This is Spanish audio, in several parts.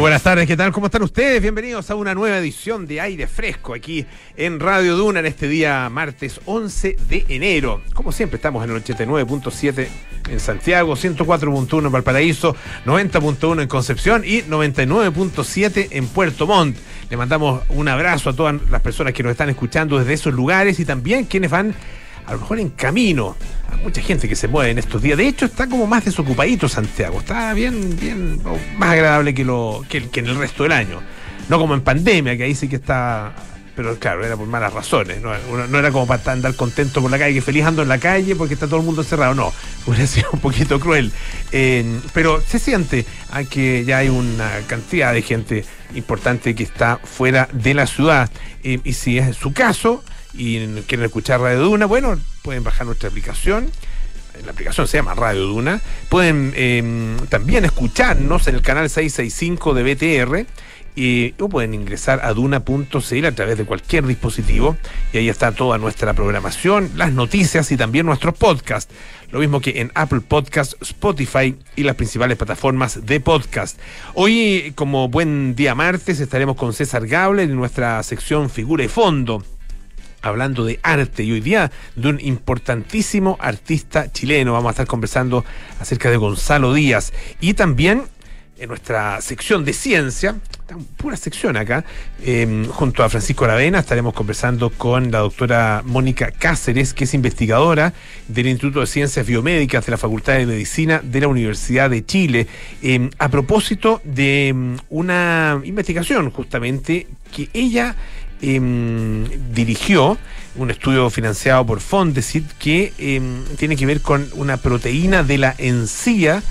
Buenas tardes, ¿qué tal? ¿Cómo están ustedes? Bienvenidos a una nueva edición de Aire Fresco aquí en Radio Duna en este día martes 11 de enero. Como siempre, estamos en el 89.7 en Santiago, 104.1 en Valparaíso, 90.1 en Concepción y 99.7 en Puerto Montt. Le mandamos un abrazo a todas las personas que nos están escuchando desde esos lugares y también quienes van a lo mejor en camino. Hay mucha gente que se mueve en estos días. De hecho, está como más desocupadito Santiago. Está bien, bien, más agradable que, lo, que, en el resto del año. No como en pandemia, que ahí sí que está pero claro, era por malas razones, no, era como para andar contento por la calle, que feliz ando en la calle porque está todo el mundo cerrado, no, hubiera sido un poquito cruel. pero se siente que ya hay una cantidad de gente importante que está fuera de la ciudad, eh, y si es su caso, y quieren escuchar Radio Duna, bueno, pueden bajar nuestra aplicación. La aplicación se llama Radio Duna. Pueden em, también escucharnos en el canal 665 de BTR. Y, o pueden ingresar a duna.cl a través de cualquier dispositivo y ahí está toda nuestra programación, las noticias y también nuestros podcasts. Lo mismo que en Apple Podcasts, Spotify y las principales plataformas de podcast. Hoy, como buen día martes, estaremos con César Gable en nuestra sección Figura y Fondo hablando de arte y hoy día de un importantísimo artista chileno. Vamos a estar conversando acerca de Gonzalo Díaz y también en nuestra sección de ciencia, pura sección acá, em, junto a Francisco Aravena estaremos conversando con la doctora Mónica Cáceres, que es investigadora del Instituto de Ciencias Biomédicas de la Facultad de Medicina de la Universidad de Chile, em, a propósito de em, una investigación justamente que ella Em, dirigió un estudio financiado por Fondesit que em, tiene que ver con una proteína de la encía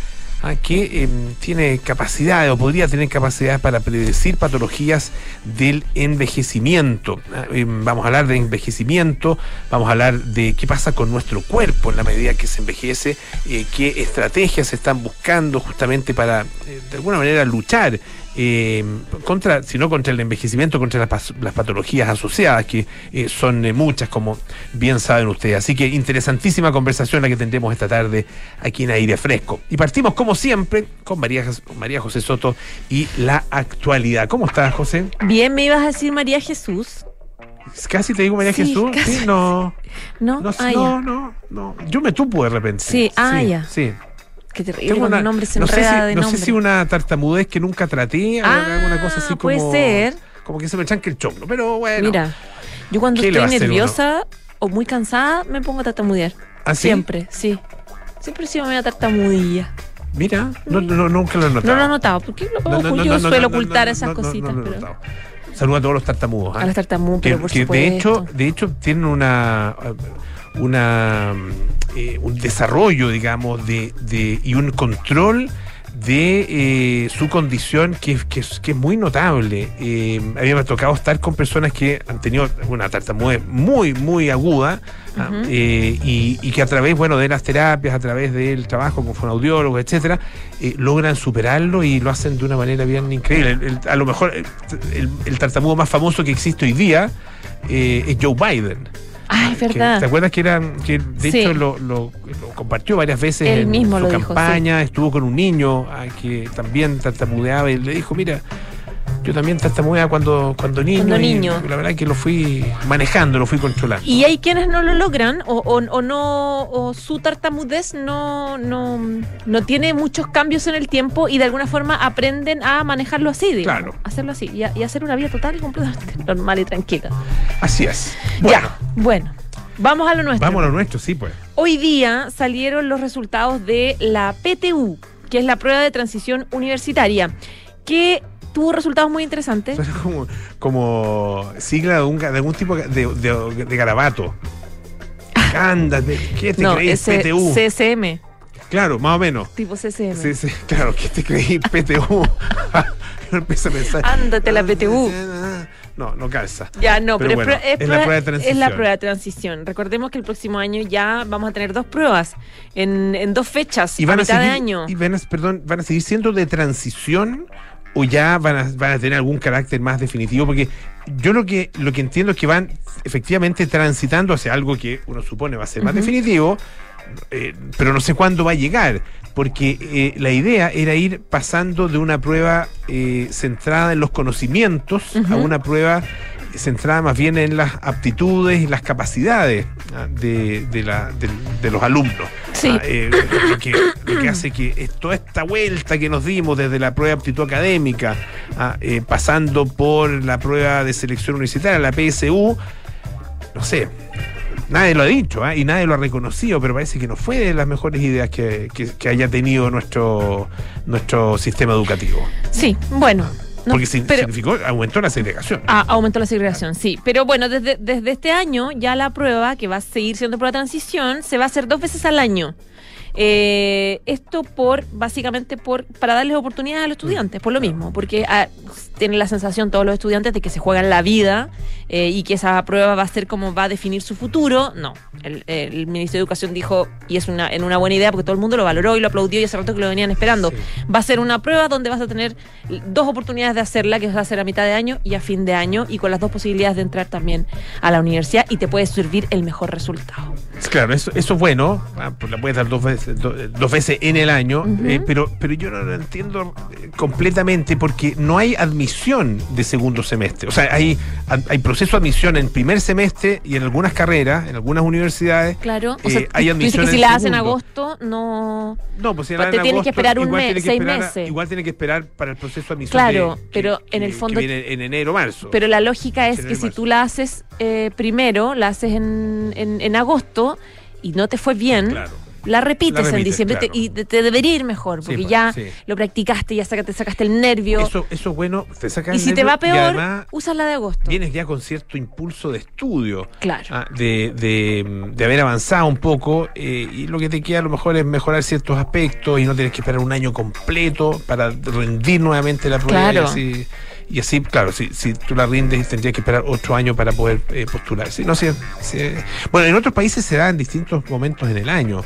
ah, que em, tiene capacidad o podría tener capacidad para predecir patologías del envejecimiento. Ah, vamos a hablar de envejecimiento, vamos a hablar de qué pasa con nuestro cuerpo en la medida que se envejece, eh, qué estrategias se están buscando justamente para, eh, de alguna manera, luchar eh, contra, sino contra el envejecimiento, contra las, patologías asociadas, que eh, son eh, muchas, como bien saben ustedes. Así que interesantísima conversación la que tendremos esta tarde aquí en Aire Fresco. Y partimos, como siempre, con María, María José Soto y la actualidad. ¿Cómo estás, José? Bien, me ibas a decir María Jesús. Casi te digo María Jesús. Sí, no. No, no, ah, no, no, no, Yo me tupo de repente. Sí, ah, ya. Sí. Qué terrible una, nombre se no sé si, No sé si una tartamudez que nunca traté ah, alguna cosa así como. Puede ser. Como que se me chanque el choclo, pero bueno. Mira, yo cuando estoy nerviosa o muy cansada me pongo a tartamudear. ¿Ah, Siempre, sí. Siempre he sido media tartamudilla. Mira, no, no, nunca lo he notado. No lo he notado, porque lo, yo suelo ocultar esas cositas. pero... Saludos a todos los tartamudos. ¿ah? A los tartamudos, pero por supuesto. De hecho, de hecho, tienen una una, eh, un desarrollo, digamos, de, de, y un control de eh, su condición que, que, que, es muy notable. Eh, a mí me ha tocado estar con personas que han tenido una tartamudez muy, muy aguda ¿ah? y, que a través bueno, de las terapias, a través del trabajo con fonoaudiólogos, etcétera, logran superarlo y lo hacen de una manera bien increíble. a lo mejor el, el, tartamudo más famoso que existe hoy día es Joe Biden. Ah, es verdad. ¿Te acuerdas que era que de hecho lo, compartió varias veces en su campaña? Estuvo con un niño que también tartamudeaba y le dijo, mira, yo también tartamudeaba cuando, cuando niño. Cuando niño. la verdad es que lo fui manejando, lo fui controlando. Y hay quienes no lo logran o, o, no o su tartamudez no, no, no tiene muchos cambios en el tiempo y de alguna forma aprenden a manejarlo así, digamos, claro. hacerlo así y, hacer una vida total y completamente normal y tranquila. Así es. Bueno. bueno. Vamos a lo nuestro. Vamos a lo nuestro, sí, pues. Hoy día salieron los resultados de la PTU, que es la prueba de transición universitaria, que tuvo resultados muy interesantes. como, como sigla de, algún tipo de, de, garabato. Anda, ¿qué te no, crees? PTU. CCM. Claro, más o menos. Tipo CCM. Sí, sí, claro, ¿qué te creí? PTU. Empieza a pensar. Ándate la PTU. No, no calza. Ya, no, pero, es, la prueba de transición. Es la prueba de transición. Recordemos que el próximo año ya vamos a tener dos pruebas en, en dos fechas, y van a, mitad de año. Y van a, perdón, van a seguir siendo de transición o ya van a, van a tener algún carácter más definitivo, porque yo lo que, lo que entiendo es que van efectivamente transitando hacia algo que uno supone va a ser más definitivo, eh, pero no sé cuándo va a llegar, porque eh, la idea era ir pasando de una prueba eh, centrada en los conocimientos a una prueba centrada más bien en las aptitudes y las capacidades ah, de, de, la, de, de los alumnos. Sí. Ah, eh, lo, que, lo que hace que toda esta vuelta que nos dimos desde la prueba de aptitud académica, ah, eh, pasando por la prueba de selección universitaria, la PSU, no sé, nadie lo ha dicho ah, y nadie lo ha reconocido, pero parece que no fue de las mejores ideas que, que- que haya tenido nuestro, nuestro sistema educativo. Sí, bueno. no, Porque sin- pero- significó, aumentó la segregación. Ah, aumentó la segregación, sí. Pero bueno, desde, desde este año ya la prueba, que va a seguir siendo prueba de transición, se va a hacer dos veces al año. Eh, esto por, básicamente, por para darles oportunidades a los estudiantes, por lo mismo, porque ah, tienen la sensación todos los estudiantes de que se juegan la vida eh, y que esa prueba va a ser como va a definir su futuro. No, el, el Ministerio de Educación dijo, y es una, en una buena idea porque todo el mundo lo valoró y lo aplaudió y hace rato que lo venían esperando. Sí. Va a ser una prueba donde vas a tener dos oportunidades de hacerla, que va a ser a mitad de año y a fin de año, y con las dos posibilidades de entrar también a la universidad y te puede servir el mejor resultado. Claro, eso, eso es bueno, ah, pues la puedes dar dos veces, do- dos veces en el año, eh, pero, pero yo no lo entiendo eh, completamente porque no hay admisión de segundo semestre. O sea, hay, hay proceso de admisión en primer semestre y en algunas carreras, en algunas universidades. Claro, o Eh, sea, hay tú dices admisión que si la hacen en agosto, no. No, pues si era te en tienes que esperar un mes, seis esperar- meses. Igual tiene que esperar para el proceso de admisión. Claro, de- que- pero en el fondo- Que viene en enero, marzo. Pero la lógica es que si tú la haces eh, primero, la haces en, en, en agosto y no te fue bien, Claro. La repites La en diciembre te- y te, debería ir mejor, Sí, porque pues, ya sí. lo practicaste, ya saca- te sacaste el nervio. Eso, eso es bueno, te saca y el si te va peor, usas la de agosto. vienes ya con cierto impulso de estudio. Claro. ah, de, de- de haber avanzado un poco eh, y lo que te queda a lo mejor es mejorar ciertos aspectos y no tienes que esperar un año completo para rendir nuevamente la prueba Claro. y así y así claro si, si tú la rindes tendrías que esperar ocho años para poder eh, postular Sí, no sé sí. bueno en otros países se da en distintos momentos en el año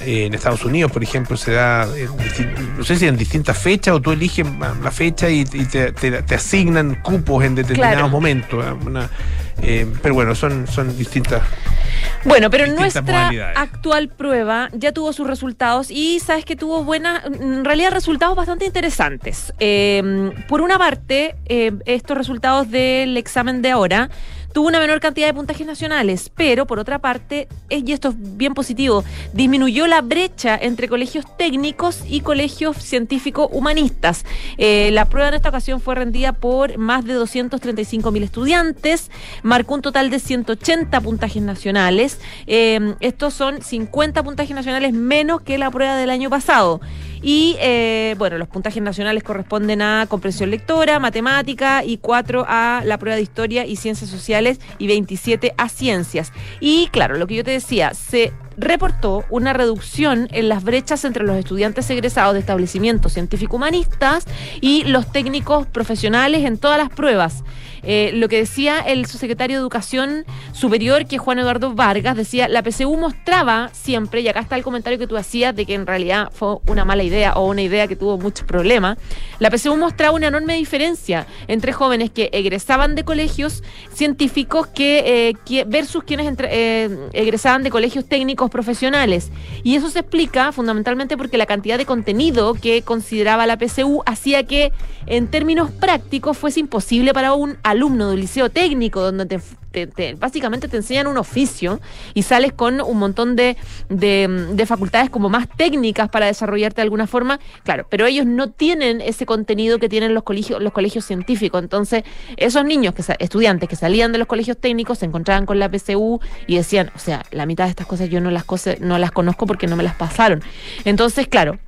en Estados Unidos, por ejemplo, se da, distin- no sé si en distintas fechas o tú eliges la fecha y, y te, te- te asignan cupos en determinados Claro. momentos. una- eh, pero bueno, son, son distintas. Bueno, pero distintas nuestra actual prueba ya tuvo sus resultados y sabes que tuvo buenas, en realidad resultados bastante interesantes. Eh, por una parte, eh, estos resultados del examen de ahora tuvo una menor cantidad de puntajes nacionales, pero por otra parte, y esto es bien positivo, disminuyó la brecha entre colegios técnicos y colegios científicos humanistas. Eh, la prueba en esta ocasión fue rendida por más de 235 mil estudiantes, marcó un total de 180 puntajes nacionales. Eh, estos son 50 puntajes nacionales menos que la prueba del año pasado. Y eh, bueno, los puntajes nacionales corresponden a comprensión lectora, matemática y 4 a la prueba de historia y ciencias sociales y 27 a ciencias. Y claro, lo que yo te decía, se reportó una reducción en las brechas entre los estudiantes egresados de establecimientos científico-humanistas y los técnicos profesionales en todas las pruebas. Eh, lo que decía el subsecretario de Educación Superior, que es Juan Eduardo Vargas, decía, la PCU mostraba siempre, y acá está el comentario que tú hacías de que en realidad fue una mala idea o una idea que tuvo muchos problemas, la PCU mostraba una enorme diferencia entre jóvenes que egresaban de colegios científicos que, eh, versus quienes eh, egresaban de colegios técnicos profesionales. Y eso se explica fundamentalmente porque la cantidad de contenido que consideraba la PCU hacía que en términos prácticos fuese imposible para un alumno de un liceo técnico donde te, te- te- básicamente te enseñan un oficio y sales con un montón de, de, de facultades como más técnicas para desarrollarte de alguna forma, claro, pero ellos no tienen ese contenido que tienen los colegios, los colegios científicos. Entonces, esos niños, que estudiantes que salían de los colegios técnicos, se encontraban con la PCU y decían, o sea, la mitad de estas cosas yo no las, cose- no las conozco porque no me las pasaron. Entonces, claro,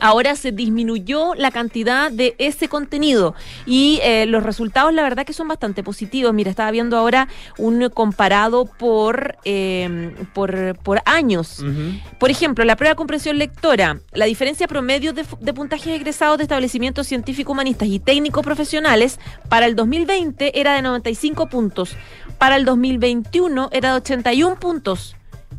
Ahora se disminuyó la cantidad de ese contenido y eh, los resultados la verdad que son bastante positivos. Mira, estaba viendo ahora un comparado por, eh, por, por años. Por ejemplo, la prueba de comprensión lectora, la diferencia promedio de, puntajes egresados de establecimientos científico-humanistas y técnico-profesionales para el 2020 era de 95 puntos, para el 2021 era de 81 puntos.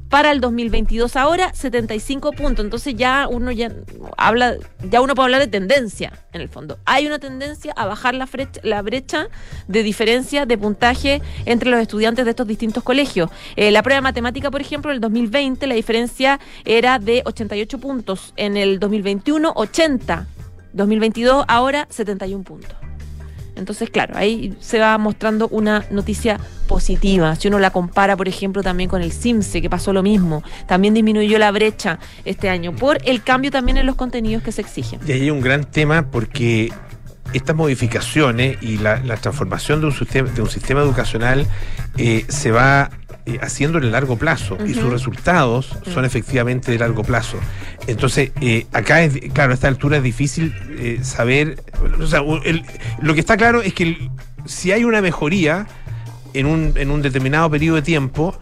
Para el 2022 ahora 75 puntos. Entonces ya uno ya habla, ya uno puede hablar de tendencia en el fondo. Hay una tendencia a bajar la, brecha, la brecha de diferencia de puntaje entre los estudiantes de estos distintos colegios. Eh, la prueba de matemática, por ejemplo, en el 2020 la diferencia era de 88 puntos, en el 2021 80, 2022 ahora 71 puntos. Entonces, claro, ahí se va mostrando una noticia positiva. Si uno la compara, por ejemplo, también con el CIMSE, que pasó lo mismo, también disminuyó la brecha este año por el cambio también en los contenidos que se exigen. Y ahí hay un gran tema porque estas modificaciones y la, transformación de un sistema, de un sistema educacional eh, se va eh, haciendo en el largo plazo y sus resultados son efectivamente de largo plazo. Entonces, eh, acá, es, claro, a esta altura es difícil eh, saber, o sea, el- lo que está claro es que el- si hay una mejoría en un, en un determinado periodo de tiempo,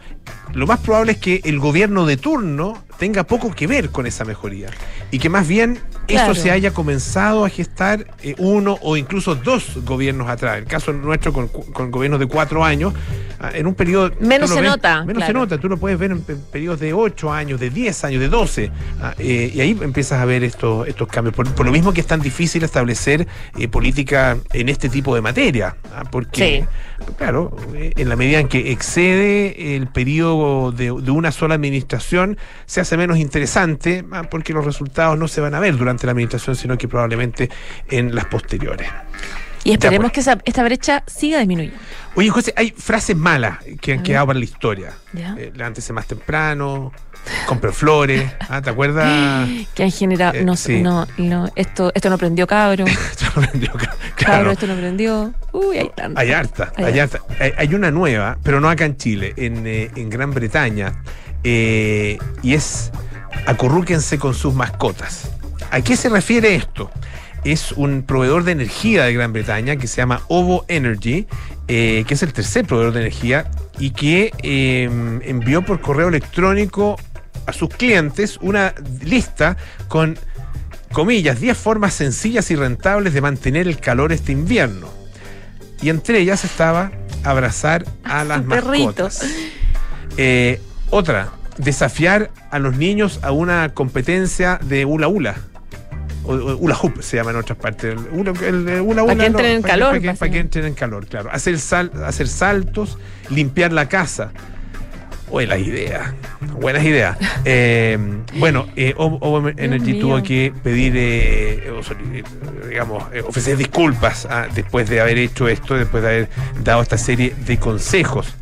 lo más probable es que el gobierno de turno tenga poco que ver con esa mejoría y que más bien Claro. eso se haya comenzado a gestar eh, uno o incluso dos gobiernos atrás. El caso nuestro con, con gobiernos de cuatro años, ah, en un periodo... Menos se ves- nota, Menos se claro. nota, tú lo puedes ver en, pe- periodos de ocho años, de 10 años, de 12, ah, eh, y ahí empiezas a ver estos, estos cambios. Por, por lo mismo que es tan difícil establecer eh, política en este tipo de materia, ah, porque, claro, eh, en la medida en que excede el periodo de, de una sola administración, se hace menos interesante, porque los resultados no se van a ver durante la administración, sino que probablemente en las posteriores. Y esperemos pues. que esa- esta brecha siga disminuyendo. Oye, José, hay frases malas que han quedado para la historia. Eh, levántese más temprano, compre flores. Ah, ¿Te acuerdas? Que han generado. Eh, no, sí. no, no, esto, esto no prendió cabro. Esto lo aprendió, claro. Cabro, esto no prendió. Uy, hay tanto. Hay harta, Hay hay harta. Hay, hay una nueva, pero no acá en Chile, en, eh, en Gran Bretaña, eh, y es acurrúquense con sus mascotas. ¿A qué se refiere esto? Es un proveedor de energía de Gran Bretaña que se llama Ovo Energy, eh, que es el tercer proveedor de energía y que eh, envió por correo electrónico a sus clientes una lista con, comillas, 10 formas sencillas y rentables de mantener el calor este invierno. Y entre ellas estaba abrazar a las mascotas. Eh, otra, desafiar a los niños a una competencia de hula hula. O, o hula hoop se llama en otras partes. El, el hula Para que entren en para calor, Para que, para que básicamente. entren en calor, claro. Hacer, sal- hacer saltos, limpiar la casa. Buenas ideas, buenas ideas. Eh, bueno, eh, O- Energy tuvo que pedir, eh, eh, digamos, eh, ofrecer disculpas ah, después de haber hecho esto, después de haber dado esta serie de consejos.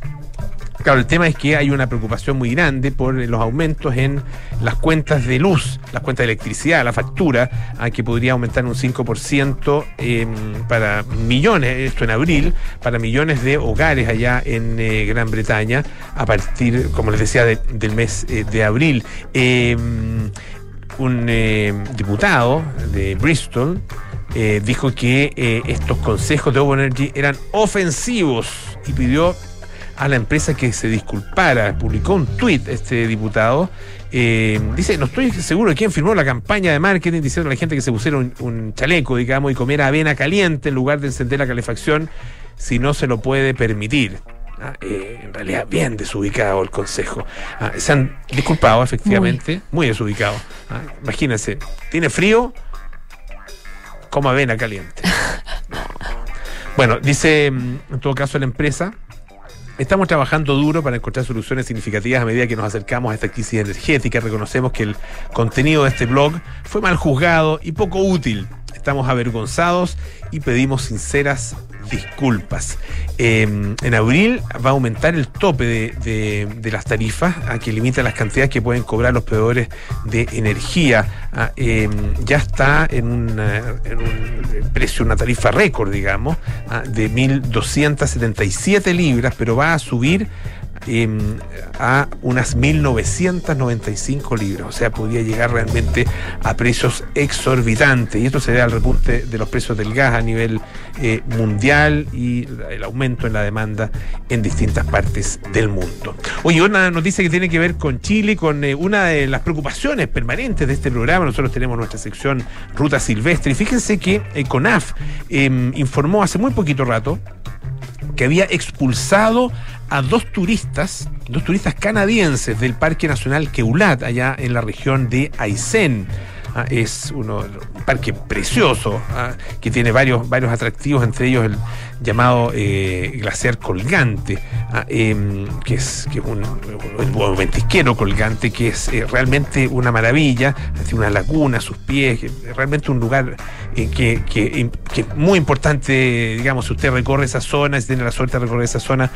Claro, el tema es que hay una preocupación muy grande por los aumentos en las cuentas de luz, las cuentas de electricidad, la factura, que podría aumentar un 5% eh, para millones, esto en abril, para millones de hogares allá en eh, Gran Bretaña, a partir, como les decía, de- del mes eh, de abril. Eh, un eh, diputado de Bristol dijo que estos consejos de Ovo Energy eran ofensivos y pidió a la empresa que se disculpara. Publicó un tuit este diputado. eh, dice, no estoy seguro de quién firmó la campaña de marketing diciendo a la gente que se pusiera un, un chaleco, digamos, y comiera avena caliente en lugar de encender la calefacción si no se lo puede permitir. Ah, eh, en realidad, bien desubicado el consejo. Ah, se han disculpado, efectivamente, muy, desubicado. Ah, imagínense, tiene frío, coma avena caliente. No. Bueno, dice mm, en todo caso la empresa. Estamos trabajando duro para encontrar soluciones significativas a medida que nos acercamos a esta crisis energética. Reconocemos que el contenido de este blog fue mal juzgado y poco útil. Estamos avergonzados y pedimos sinceras disculpas. Eh, en abril va a aumentar el tope de, de- las tarifas a que limita las cantidades que pueden cobrar los proveedores de energía. Ah, eh, ya está en, un precio, una tarifa récord, digamos, ah, de 1.277 libras, pero va a subir eh, a unas 1.995 libras. O sea, podría llegar realmente a precios exorbitantes. Y esto se debe al repunte de los precios del gas a nivel eh, mundial y el aumento en la demanda en distintas partes del mundo. Oye, una noticia que tiene que ver con Chile, con eh, una de las preocupaciones permanentes de este programa. Nosotros tenemos nuestra sección Ruta Silvestre. Y fíjense que eh, CONAF eh, informó hace muy poquito rato que había expulsado a dos turistas, dos turistas canadienses del Parque Nacional Keulat, allá en la región de Aysén. Ah, es un parque precioso ah, que tiene varios, varios atractivos, entre ellos el llamado eh, glaciar colgante, ah, em, que es, un, ventisquero colgante, que es eh, realmente una maravilla, tiene una laguna sus pies, realmente un lugar eh, que, que, que, es muy importante, digamos, si usted recorre esa zona, si tiene la suerte de recorrer esa zona,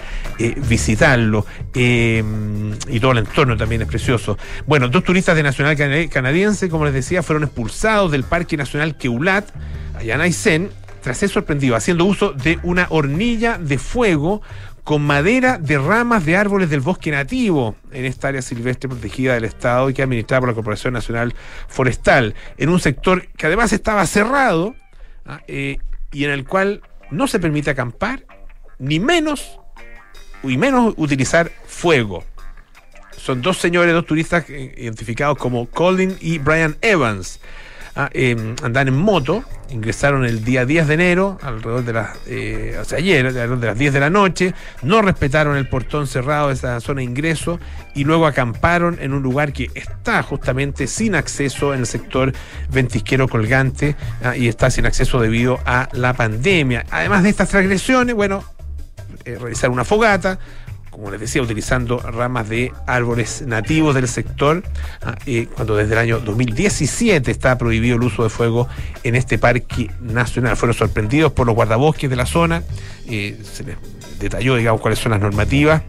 visitarlo. Em, y todo el entorno también es precioso. Bueno, dos turistas de nacional canadiense, como les decía, fueron expulsados del Parque Nacional Keulat, allá en Aysén, tras ser sorprendido haciendo uso de una hornilla de fuego con madera de ramas de árboles del bosque nativo en esta área silvestre protegida del Estado y que administrada por la Corporación Nacional Forestal, en un sector que además estaba cerrado ¿ah? eh, y en el cual no se permite acampar, ni menos, y menos utilizar fuego son dos señores, dos turistas eh, identificados como Colin y Brian Evans. Ah, em, andan en moto, ingresaron el día 10 de enero, alrededor de las, eh, o sea, ayer, alrededor de las 10 de la noche, no respetaron el portón cerrado de esa zona de ingreso y luego acamparon en un lugar que está justamente sin acceso en el sector ventisquero colgante ah, y está sin acceso debido a la pandemia. Además de estas transgresiones, bueno, eh, realizar una fogata, como les decía, utilizando ramas de árboles nativos del sector, ah, cuando desde el año 2017 está prohibido el uso de fuego en este parque nacional. Fueron sorprendidos por los guardabosques de la zona, eh, se les detalló, digamos, cuáles son las normativas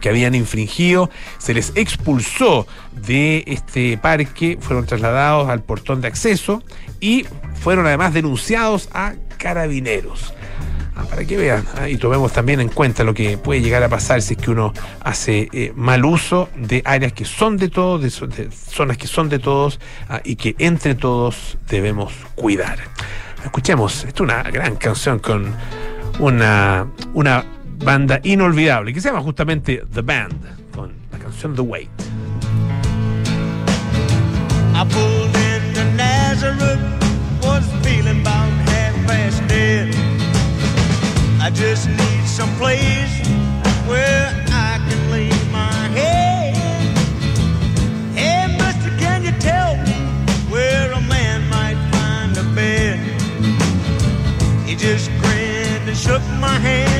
que habían infringido, se les expulsó de este parque, fueron trasladados al portón de acceso y fueron además denunciados a carabineros. Ah, para que vean ah, y tomemos también en cuenta lo que puede llegar a pasar si es que uno hace eh, mal uso de áreas que son de todos, de, zonas que son de todos ah, y que entre todos debemos cuidar. Escuchemos, esta es una gran canción con una, una banda inolvidable que se llama justamente The Band, con la canción The Wait. I. I just need some place where I can lay my head. Hey, mister, can you tell me where a man might find a bed? He just grinned and shook my hand.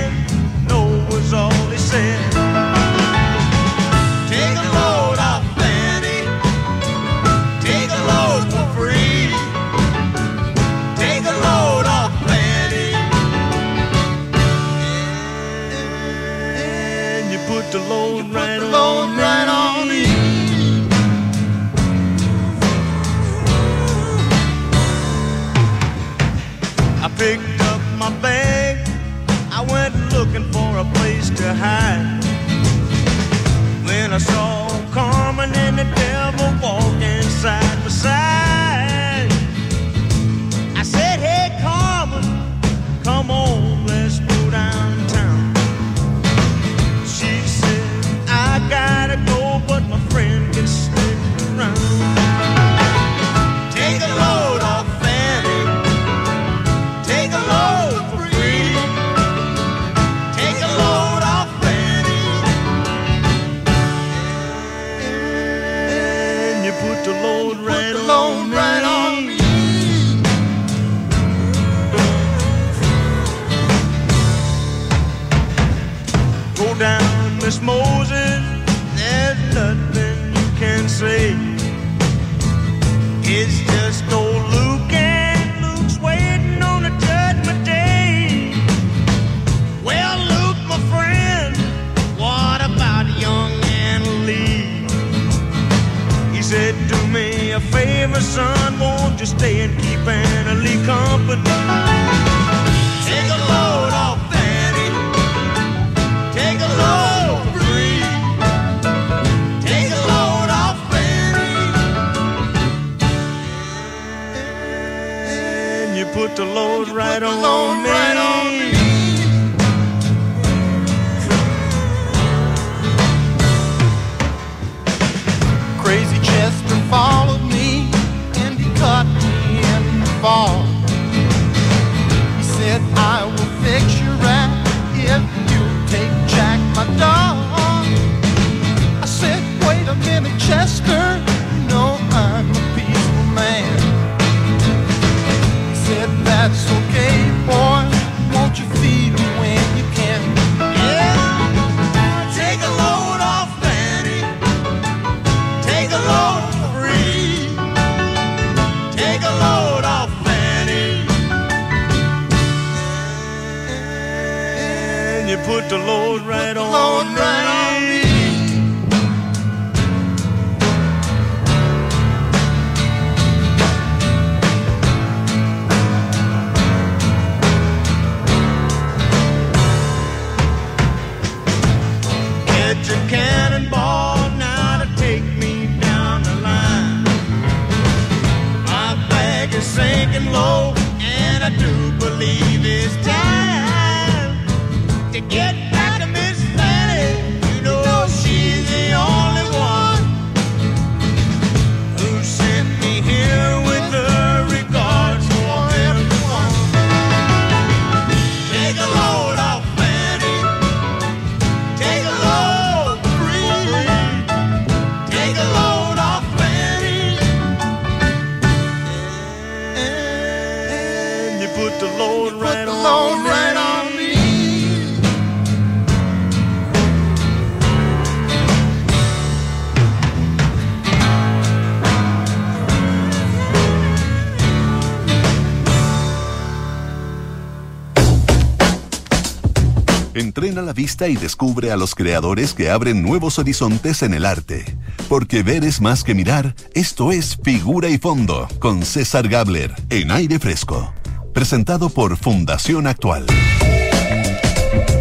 Entrena la vista y descubre a los creadores que abren nuevos horizontes en el arte. Porque ver es más que mirar, esto es Figura y Fondo, con César Gabler, en aire fresco. Presentado por Fundación Actual.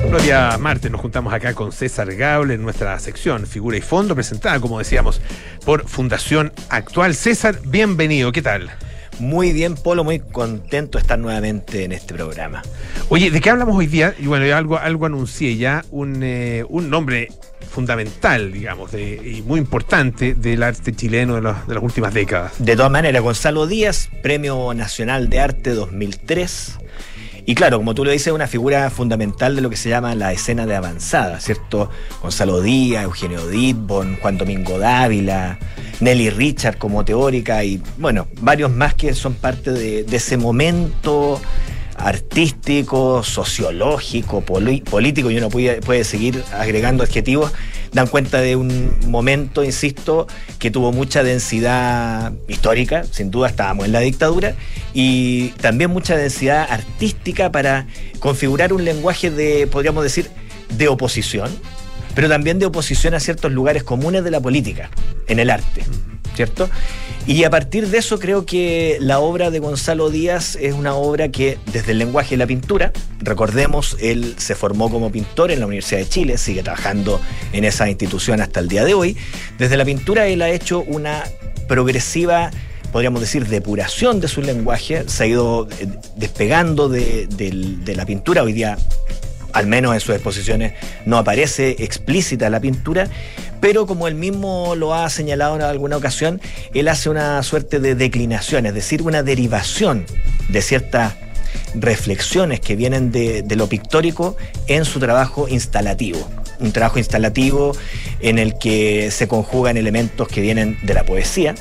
Gloria Marte, nos juntamos acá con César Gable en nuestra sección Figura y Fondo, presentada, como decíamos, por Fundación Actual. César, bienvenido, ¿qué tal? Muy bien, Polo, muy contento de estar nuevamente en este programa. Oye, ¿de qué hablamos hoy día? Y bueno, algo, algo anuncié ya, un, eh, un nombre fundamental, digamos, de- y muy importante del arte chileno de, los- de las últimas décadas. De todas maneras, Gonzalo Díaz, Premio Nacional de Arte 2003. Y claro, como tú lo dices, una figura fundamental de lo que se llama la escena de avanzada, ¿cierto? Gonzalo Díaz, Eugenio Dibon, Juan Domingo Dávila, Nelly Richard como teórica y, bueno, varios más que son parte de ese momento artístico, sociológico, político, y uno puede, puede seguir agregando adjetivos, dan cuenta de un momento, insisto, que tuvo mucha densidad histórica, sin duda estábamos en la dictadura, y también mucha densidad artística para configurar un lenguaje de, podríamos decir, de oposición, pero también de oposición a ciertos lugares comunes de la política, en el arte, ¿cierto? Y a partir de eso creo que la obra de Gonzalo Díaz es una obra que desde el lenguaje y la pintura, recordemos, él se formó como pintor en la Universidad de Chile, sigue trabajando en esa institución hasta el día de hoy, desde la pintura él ha hecho una progresiva podríamos decir, depuración de su lenguaje, se ha ido eh, despegando de, de la pintura, hoy día al menos en sus exposiciones no aparece explícita la pintura, pero como él mismo lo ha señalado en alguna ocasión, él hace una suerte de declinación, es decir, una derivación de ciertas reflexiones que vienen de, de lo pictórico en su trabajo instalativo. Un trabajo instalativo en el que se conjugan elementos que vienen de la poesía,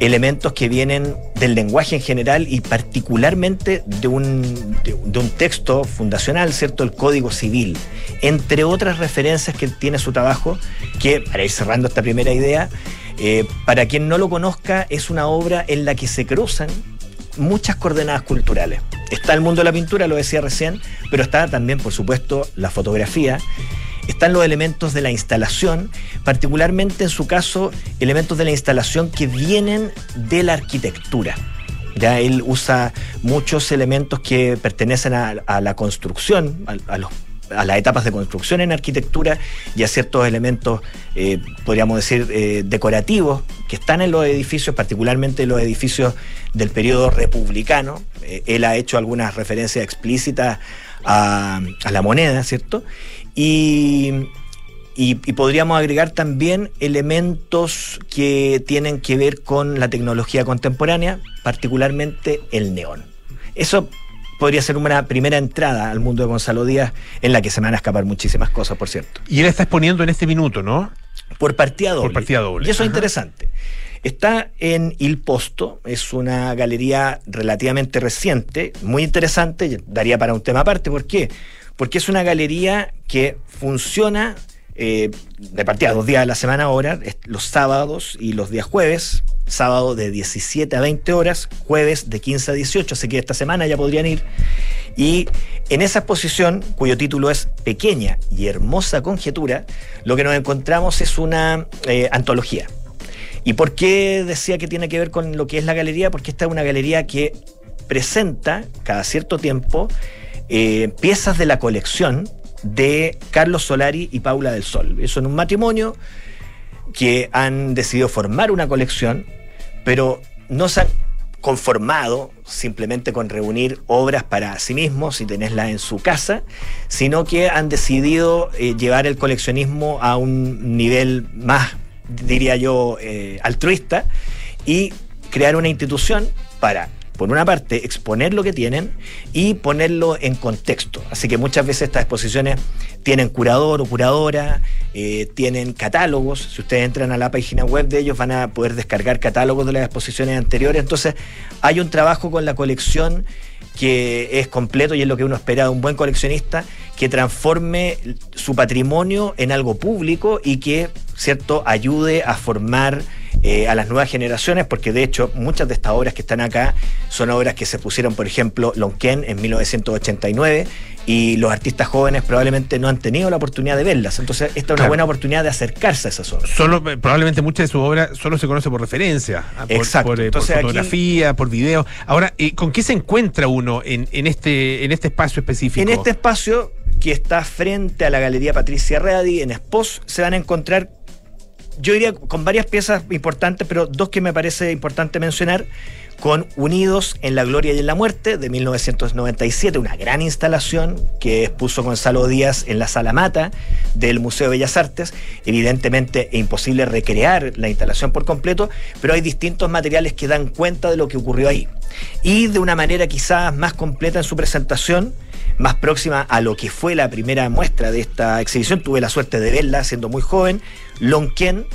elementos que vienen del lenguaje en general y particularmente de un, de, un texto fundacional, ¿cierto? El Código Civil, entre otras referencias que tiene su trabajo, que, para ir cerrando esta primera idea, eh, para quien no lo conozca, es una obra en la que se cruzan muchas coordenadas culturales. Está el mundo de la pintura, lo decía recién, pero está también, por supuesto, la fotografía, están los elementos de la instalación, particularmente en su caso, elementos de la instalación que vienen de la arquitectura. Ya él usa muchos elementos que pertenecen a, la construcción, a, las etapas de construcción en arquitectura y a ciertos elementos, eh, podríamos decir, eh, decorativos que están en los edificios, particularmente los edificios del periodo republicano. Eh, él ha hecho algunas referencias explícitas a la moneda, ¿cierto? Y, y, y, podríamos agregar también elementos que tienen que ver con la tecnología contemporánea, particularmente el neón. Eso podría ser una primera entrada al mundo de Gonzalo Díaz, en la que se me van a escapar muchísimas cosas, por cierto. Y él está exponiendo en este minuto, ¿no? Por partida doble. Por partida doble. Y eso Ajá. es interesante. Está en Il Posto, es una galería relativamente reciente, muy interesante, daría para un tema aparte. ¿Por qué? Porque es una galería que funciona eh, de partida dos días a la semana ahora, los sábados y los días jueves, sábado de 17 a 20 horas, jueves de 15 a 18, así que esta semana ya podrían ir. Y En esa exposición, cuyo título es Pequeña y Hermosa Conjetura, lo que nos encontramos es una eh, antología. ¿Y por qué decía que tiene que ver con lo que es la galería? Porque esta es una galería que presenta cada cierto tiempo eh, piezas de la colección de Carlos Solari y Paula del Sol. Eso en un matrimonio que han decidido formar una colección, pero no se han conformado simplemente con reunir obras para sí mismos y tenerlas en su casa, sino que han decidido eh, llevar el coleccionismo a un nivel más, diría yo, eh, altruista y crear una institución para por una parte, exponer lo que tienen y ponerlo en contexto. Así que muchas veces estas exposiciones tienen curador o curadora, eh, tienen catálogos. Si ustedes entran a la página web de ellos, van a poder descargar catálogos de las exposiciones anteriores. Entonces, hay un trabajo con la colección que es completo y es lo que uno espera de un buen coleccionista, que transforme su patrimonio en algo público y que, ¿cierto?, ayude a formar eh, a las nuevas generaciones, porque de hecho muchas de estas obras que están acá son obras que se pusieron, por ejemplo, Lonquén en 1989 y los artistas jóvenes probablemente no han tenido la oportunidad de verlas. Entonces, esta es una Claro. buena oportunidad de acercarse a esas obras. Solo, eh, probablemente muchas de sus obras solo se conoce por referencia, ah, por, Exacto. por, eh, por Entonces, aquí- fotografía, por video. Ahora, eh, ¿con qué se encuentra uno en, en este, en este espacio específico? En este espacio que está frente a la Galería Patricia Ready, en Espos, se van a encontrar, yo diría, con varias piezas importantes, pero dos que me parece importante mencionar, con Unidos en la Gloria y en la Muerte, de 1997, una gran instalación que expuso Gonzalo Díaz en la Sala Mata del Museo de Bellas Artes. Evidentemente es imposible recrear la instalación por completo, pero hay distintos materiales que dan cuenta de lo que ocurrió ahí. Y de una manera quizás más completa en su presentación, más próxima a lo que fue la primera muestra de esta exhibición. Tuve la suerte de verla siendo muy joven. Lonquén,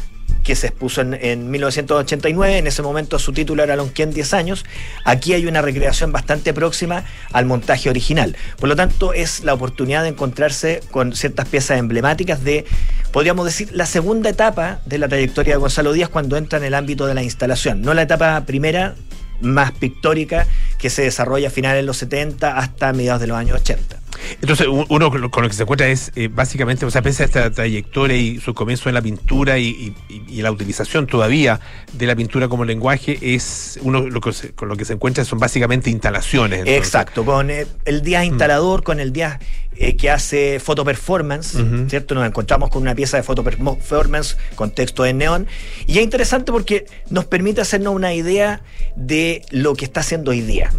que se expuso en, en 1989. En ese momento su título era Lonquén 10 años. Aquí hay una recreación bastante próxima al montaje original. Por lo tanto, es la oportunidad de encontrarse con ciertas piezas emblemáticas de, podríamos decir, la segunda etapa de la trayectoria de Gonzalo Díaz cuando entra en el ámbito de la instalación. No la etapa primera, más pictórica, que se desarrolla a finales de los 70 hasta mediados de los años 80. Entonces, uno con lo, que se encuentra es eh, básicamente, o sea, pese a esta trayectoria y su comienzo en la pintura y, y- la utilización todavía de la pintura como lenguaje, es uno lo que se- con lo que se encuentra son básicamente instalaciones. entonces. Exacto, con eh, el Díaz instalador, con el Díaz eh, que hace foto performance. ¿cierto? Nos encontramos con una pieza de foto performance con texto en neón. Y es interesante porque nos permite hacernos una idea de lo que está haciendo hoy día.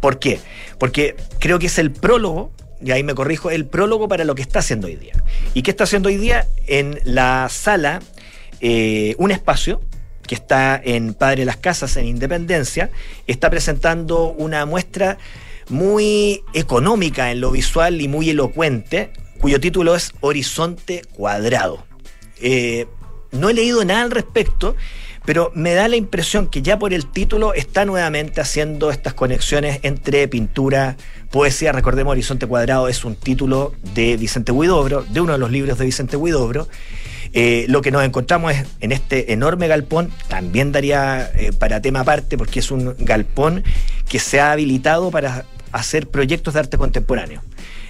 ¿Por qué? Porque creo que es el prólogo, y ahí me corrijo, el prólogo para lo que está haciendo hoy día. ¿Y qué está haciendo hoy día? En la sala, eh, un espacio que está en Padre Las Casas, en Independencia, está presentando una muestra muy económica en lo visual y muy elocuente, cuyo título es Horizonte Cuadrado. Eh, no he leído nada al respecto, pero me da la impresión que ya por el título está nuevamente haciendo estas conexiones entre pintura, poesía. Recordemos, Horizonte Cuadrado es un título de Vicente Huidobro, de uno de los libros de Vicente Huidobro. Eh, lo que nos encontramos es en este enorme galpón, también daría eh, para tema aparte, porque es un galpón que se ha habilitado para hacer proyectos de arte contemporáneo.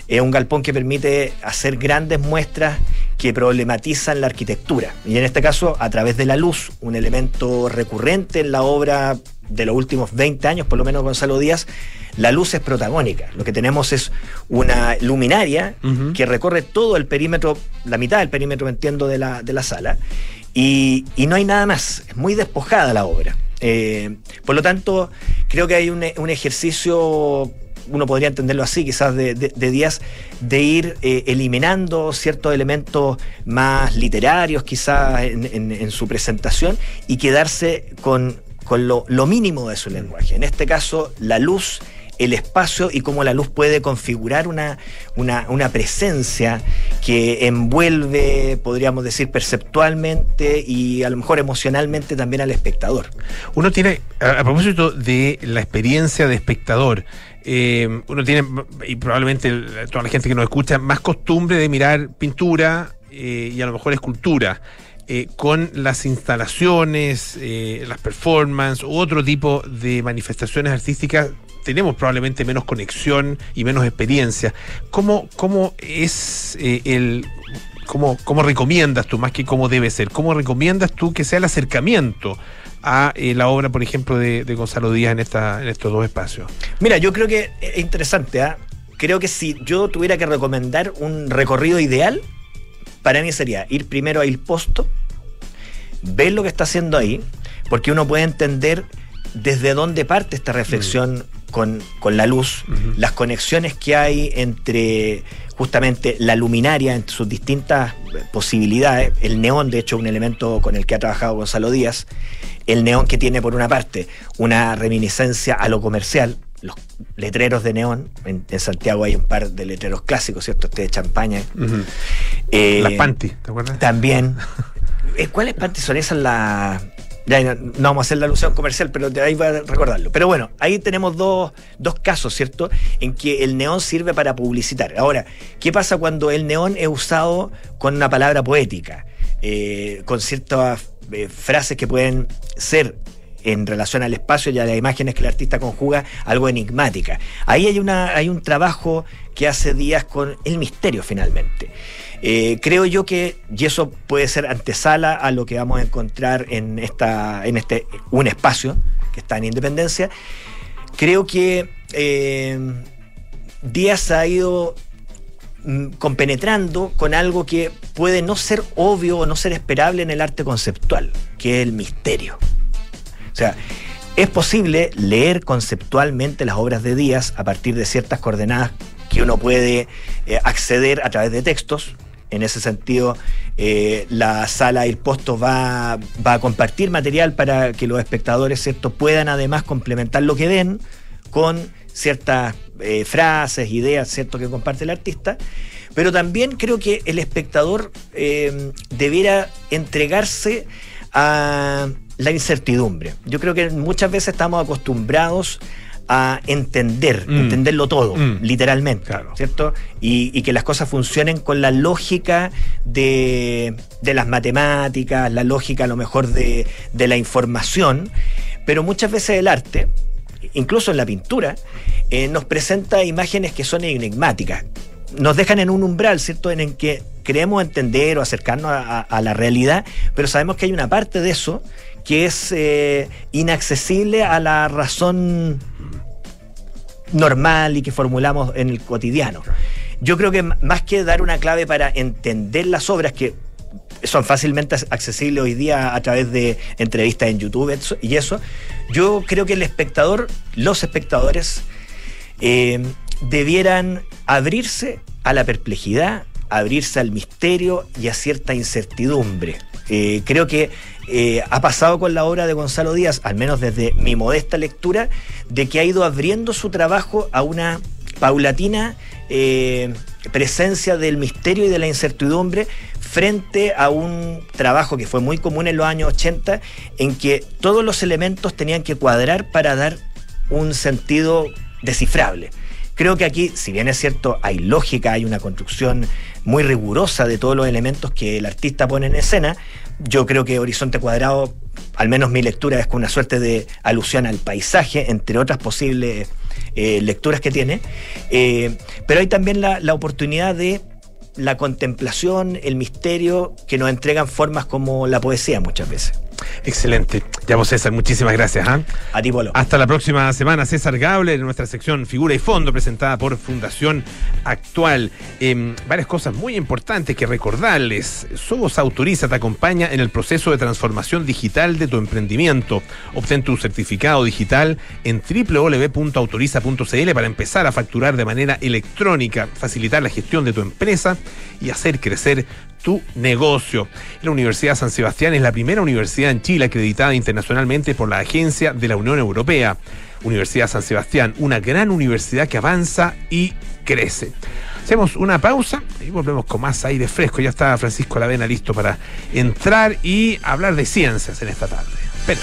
Es un galpón que permite hacer grandes muestras que problematizan la arquitectura. Y en este caso, a través de la luz, un elemento recurrente en la obra de los últimos 20 años, por lo menos Gonzalo Díaz, la luz es protagónica. Lo que tenemos es una luminaria que recorre todo el perímetro, la mitad del perímetro, entiendo, de la, de la sala, y, y no hay nada más. Es muy despojada la obra. Eh, por lo tanto, creo que hay un, un ejercicio uno podría entenderlo así, quizás de, de, de Díaz, de ir eh, eliminando ciertos elementos más literarios, quizás en, su presentación, y quedarse con, con lo, lo mínimo de su lenguaje. En este caso, la luz, el espacio y cómo la luz puede configurar una, una, una presencia que envuelve, podríamos decir, perceptualmente y a lo mejor emocionalmente también al espectador. Uno tiene, a propósito de la experiencia de espectador, eh, uno tiene, y probablemente toda la gente que nos escucha, más costumbre de mirar pintura eh, y a lo mejor escultura. eh, con las instalaciones, las performances u otro tipo de manifestaciones artísticas, tenemos probablemente menos conexión y menos experiencia. ¿Cómo, cómo es el... ¿Cómo, ¿Cómo recomiendas tú, más que cómo debe ser? ¿Cómo recomiendas tú que sea el acercamiento a eh, la obra, por ejemplo, de, de Gonzalo Díaz en, esta, en estos dos espacios? Mira, yo creo que es interesante. ¿ah? Creo que si yo tuviera que recomendar un recorrido ideal, para mí sería ir primero a Il Posto, ver lo que está haciendo ahí, porque uno puede entender desde dónde parte esta reflexión con, con la luz, las conexiones que hay entre justamente la luminaria, entre sus distintas eh, posibilidades, el neón, de hecho, un elemento con el que ha trabajado Gonzalo Díaz, el neón que tiene por una parte una reminiscencia a lo comercial, los letreros de neón, en, en Santiago hay un par de letreros clásicos, ¿cierto? Este de champaña. Eh, Las Panty, ¿te acuerdas? También. Eh, ¿Cuáles panties son esas? La... Ya, no, vamos a hacer la alusión comercial, pero de ahí va a recordarlo. Pero bueno, ahí tenemos dos, dos casos, ¿cierto? En que el neón sirve para publicitar. Ahora, ¿qué pasa cuando el neón es usado con una palabra poética? Eh, con ciertas eh, frases que pueden ser en relación al espacio y a las imágenes que el artista conjuga, algo enigmática. Ahí hay, una, hay un trabajo que hace días con el misterio finalmente. Eh, creo yo que, y eso puede ser antesala a lo que vamos a encontrar en, esta, en este un espacio que está en Independencia, creo que eh, Díaz ha ido mm, compenetrando con algo que puede no ser obvio o no ser esperable en el arte conceptual, que es el misterio. O sea, es posible leer conceptualmente las obras de Díaz a partir de ciertas coordenadas que uno puede eh, acceder a través de textos. En ese sentido, eh, la sala El Posto va, va, a compartir material para que los espectadores ¿cierto? puedan además complementar lo que ven con ciertas eh, frases, ideas ¿cierto? que comparte el artista. Pero también creo que el espectador eh, debiera entregarse a la incertidumbre. Yo creo que muchas veces estamos acostumbrados entender, mm. entenderlo todo, mm. literalmente, claro. ¿cierto? Y, y, que las cosas funcionen con la lógica de, de, las matemáticas, la lógica a lo mejor de, de la información, pero muchas veces el arte, incluso en la pintura, eh, nos presenta imágenes que son enigmáticas, nos dejan en un umbral, ¿cierto? En el que queremos entender o acercarnos a, a, a la realidad, pero sabemos que hay una parte de eso que es eh, inaccesible a la razón normal y que formulamos en el cotidiano. Yo creo que más que dar una clave para entender las obras que son fácilmente accesibles hoy día a través de entrevistas en YouTube y eso, yo creo que el espectador, los espectadores, eh, debieran abrirse a la perplejidad, abrirse al misterio y a cierta incertidumbre. Eh, creo que eh, ha pasado con la obra de Gonzalo Díaz, al menos desde mi modesta lectura, de que ha ido abriendo su trabajo a una paulatina eh, presencia del misterio y de la incertidumbre frente a un trabajo que fue muy común en los años 80, en que todos los elementos tenían que cuadrar para dar un sentido descifrable. Creo que aquí, si bien es cierto, hay lógica, hay una construcción muy rigurosa de todos los elementos que el artista pone en escena, yo creo que Horizonte Cuadrado, al menos mi lectura es con una suerte de alusión al paisaje, entre otras posibles eh, lecturas que tiene. Eh, pero hay también la, la oportunidad de la contemplación, el misterio que nos entregan formas como la poesía muchas veces. Excelente. Ya vos, César, muchísimas gracias. ¿eh? A ti, Polo. Hasta la próxima semana. César Gabler, en nuestra sección Figura y Fondo, presentada por Fundación Actual. Eh, varias cosas muy importantes que recordarles. Somos Autoriza te acompaña en el proceso de transformación digital de tu emprendimiento. Obtén tu certificado digital en www.autoriza.cl para empezar a facturar de manera electrónica, facilitar la gestión de tu empresa y hacer crecer tu negocio. La Universidad San Sebastián es la primera universidad en Chile acreditada internacionalmente por la Agencia de la Unión Europea. Universidad San Sebastián, una gran universidad que avanza y crece. Hacemos una pausa y volvemos con más aire fresco. Ya está Francisco Lavena listo para entrar y hablar de ciencias en esta tarde. Pero...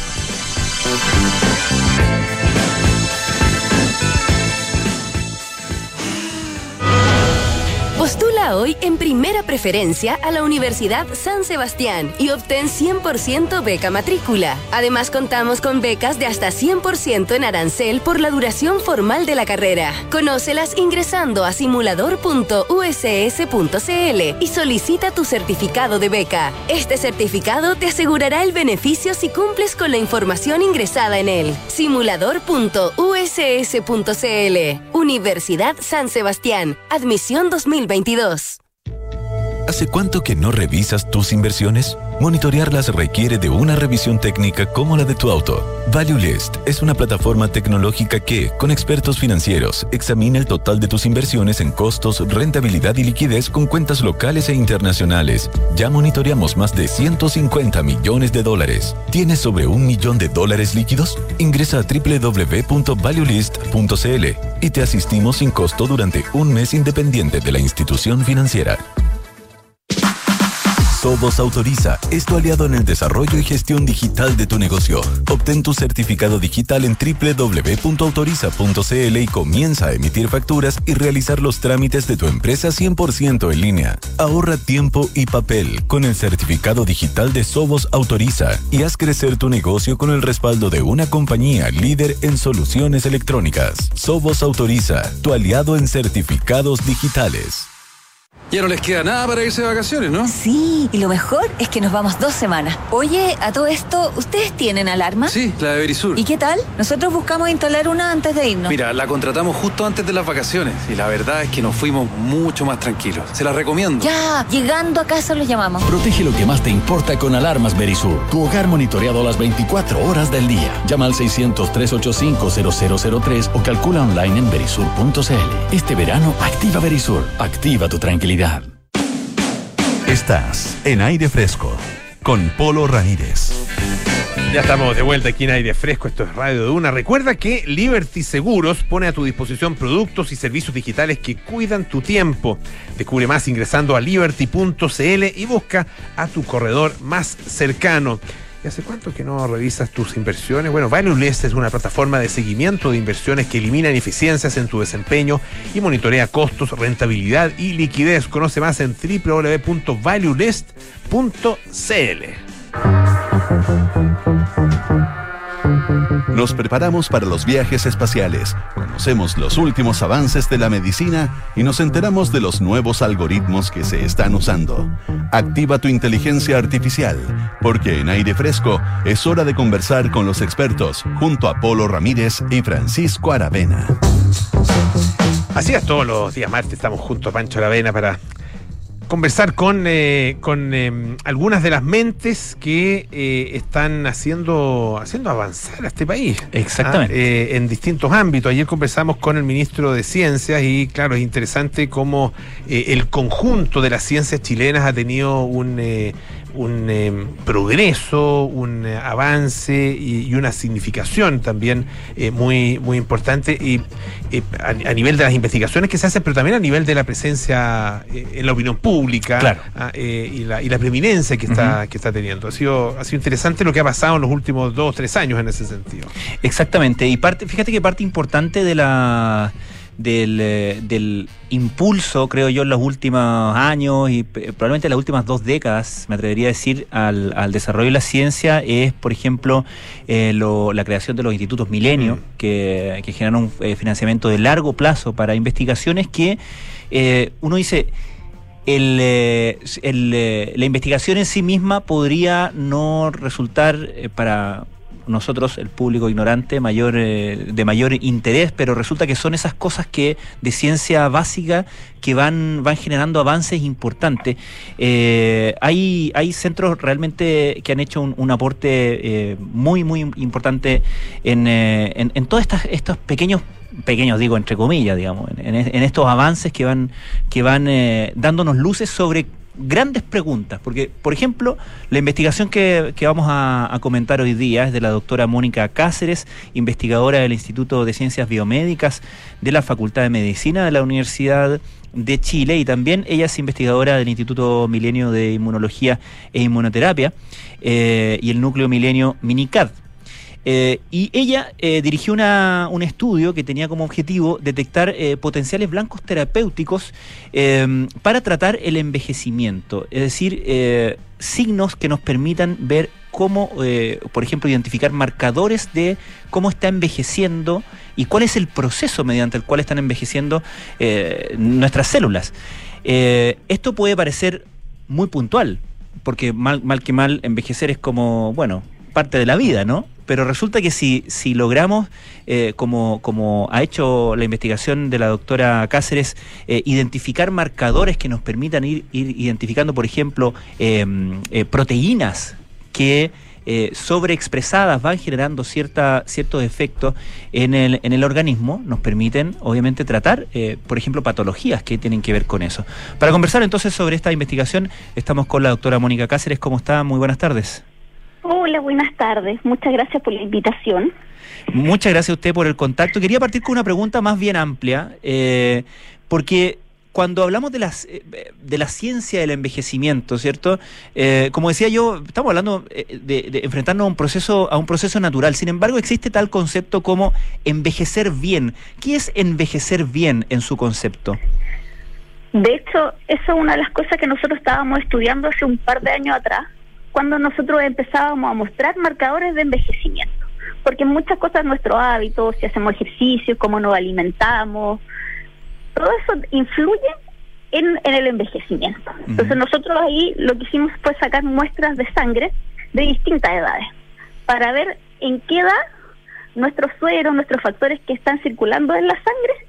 Hoy en primera preferencia a la Universidad San Sebastián y obtén 100% beca matrícula. Además, contamos con becas de hasta 100% en arancel por la duración formal de la carrera. Conócelas ingresando a simulador.uss.cl y solicita tu certificado de beca. Este certificado te asegurará el beneficio si cumples con la información ingresada en él. Simulador.uss.cl Universidad San Sebastián. Admisión 2022. us. ¿Hace cuánto que no revisas tus inversiones? Monitorearlas requiere de una revisión técnica como la de tu auto. Value List es una plataforma tecnológica que, con expertos financieros, examina el total de tus inversiones en costos, rentabilidad y liquidez con cuentas locales e internacionales. Ya monitoreamos más de 150 millones de dólares. ¿Tienes sobre un millón de dólares líquidos? Ingresa a www.valuelist.cl y te asistimos sin costo durante un mes independiente de la institución financiera. Sobos Autoriza es tu aliado en el desarrollo y gestión digital de tu negocio. Obtén tu certificado digital en www.autoriza.cl y comienza a emitir facturas y realizar los trámites de tu empresa 100% en línea. Ahorra tiempo y papel con el certificado digital de Sobos Autoriza y haz crecer tu negocio con el respaldo de una compañía líder en soluciones electrónicas. Sobos Autoriza, tu aliado en certificados digitales. Ya no les queda nada para irse de vacaciones, ¿no? Sí, y lo mejor es que nos vamos dos semanas. Oye, a todo esto, ¿ustedes tienen alarma? Sí, la de Verisur. ¿Y qué tal? Nosotros buscamos instalar una antes de irnos. Mira, la contratamos justo antes de las vacaciones y la verdad es que nos fuimos mucho más tranquilos. Se la recomiendo. Ya, llegando a casa los llamamos. Protege lo que más te importa con alarmas Verisur. Tu hogar monitoreado las 24 horas del día. Llama al 600-385-0003 o calcula online en verisur.cl. Este verano, activa Verisur. Activa tu tranquilidad. Estás en aire fresco con Polo Ramírez. Ya estamos de vuelta aquí en aire fresco, esto es Radio de Una. Recuerda que Liberty Seguros pone a tu disposición productos y servicios digitales que cuidan tu tiempo. Descubre más ingresando a liberty.cl y busca a tu corredor más cercano. ¿Y hace cuánto que no revisas tus inversiones? Bueno, ValueList es una plataforma de seguimiento de inversiones que elimina ineficiencias en tu desempeño y monitorea costos, rentabilidad y liquidez. Conoce más en www.valuelist.cl. Nos preparamos para los viajes espaciales, conocemos los últimos avances de la medicina y nos enteramos de los nuevos algoritmos que se están usando. Activa tu inteligencia artificial, porque en aire fresco es hora de conversar con los expertos junto a Polo Ramírez y Francisco Aravena. Así es, todos los días martes estamos junto a Pancho Aravena para conversar con, eh, con eh, algunas de las mentes que eh, están haciendo, haciendo avanzar a este país. Exactamente. Ah, eh, en distintos ámbitos. Ayer conversamos con el ministro de Ciencias y claro, es interesante cómo eh, el conjunto de las ciencias chilenas ha tenido un, un eh, progreso, un eh, avance y, y una significación también eh, muy, muy importante y a, a nivel de las investigaciones que se hacen, pero también a nivel de la presencia en la opinión pública Claro. ah, y, la, y la preeminencia que está, que está teniendo. Ha sido, ha sido interesante lo que ha pasado en los últimos dos, tres años en ese sentido. Exactamente. Y parte, fíjate que parte importante de la del, eh, del impulso, creo yo, en los últimos años y eh, probablemente en las últimas dos décadas, me atrevería a decir, al, al desarrollo de la ciencia es, por ejemplo, eh, lo- la creación de los institutos Milenio, Mm. que, que generan un eh, financiamiento de largo plazo para investigaciones que eh, uno dice, el, el, la investigación en sí misma podría no resultar para nosotros, el público ignorante, mayor, eh, de mayor interés, pero resulta que son esas cosas que de ciencia básica que van, van generando avances importantes. Eh, hay, hay centros realmente que han hecho un, aporte eh, muy, muy importante en, eh, en, en todos estos pequeños pequeños digo entre comillas digamos en, en- estos avances que van que van dándonos luces sobre grandes preguntas porque por ejemplo la investigación que, vamos a, a comentar hoy día es de la doctora Mónica Cáceres investigadora del Instituto de Ciencias Biomédicas de la Facultad de Medicina de la Universidad de Chile y también ella es investigadora del Instituto Milenio de Inmunología e Inmunoterapia eh, y el Núcleo Milenio Minicad Eh, y ella eh, dirigió una- un estudio que tenía como objetivo detectar eh, potenciales blancos terapéuticos eh, para tratar el envejecimiento, es decir, signos que nos permitan ver cómo, por ejemplo, identificar marcadores de cómo está envejeciendo y cuál es el proceso mediante el cual están envejeciendo nuestras células. Esto puede parecer muy puntual, porque mal, mal que mal envejecer es como, bueno, parte de la vida, ¿no? Pero resulta que si, si logramos, eh, como, como ha hecho la investigación de la doctora Cáceres, eh, identificar marcadores que nos permitan ir, identificando, por ejemplo, eh, eh, proteínas que sobreexpresadas van generando cierta, ciertos efectos en el, en el organismo, nos permiten obviamente tratar, por ejemplo, patologías que tienen que ver con eso. Para conversar entonces sobre esta investigación, estamos con la doctora Mónica Cáceres. ¿Cómo está? Muy buenas tardes. Hola, buenas tardes. Muchas gracias por la invitación. Muchas gracias a usted por el contacto. Quería partir con una pregunta más bien amplia, eh, porque cuando hablamos de, las, eh, de la ciencia del envejecimiento, ¿cierto? Eh, como decía yo, estamos hablando eh, de, de enfrentarnos a un proceso, a un proceso natural. Sin embargo, existe tal concepto como envejecer bien. ¿Qué es envejecer bien en su concepto? De hecho, eso es una de las cosas que nosotros estábamos estudiando hace un par de años atrás, cuando nosotros empezábamos a mostrar marcadores de envejecimiento. Porque muchas cosas, nuestros hábitos, si hacemos ejercicio, cómo nos alimentamos, todo eso influye en, en el envejecimiento. Entonces nosotros ahí lo que hicimos fue sacar muestras de sangre de distintas edades para ver en qué edad nuestros sueros, nuestros factores que están circulando en la sangre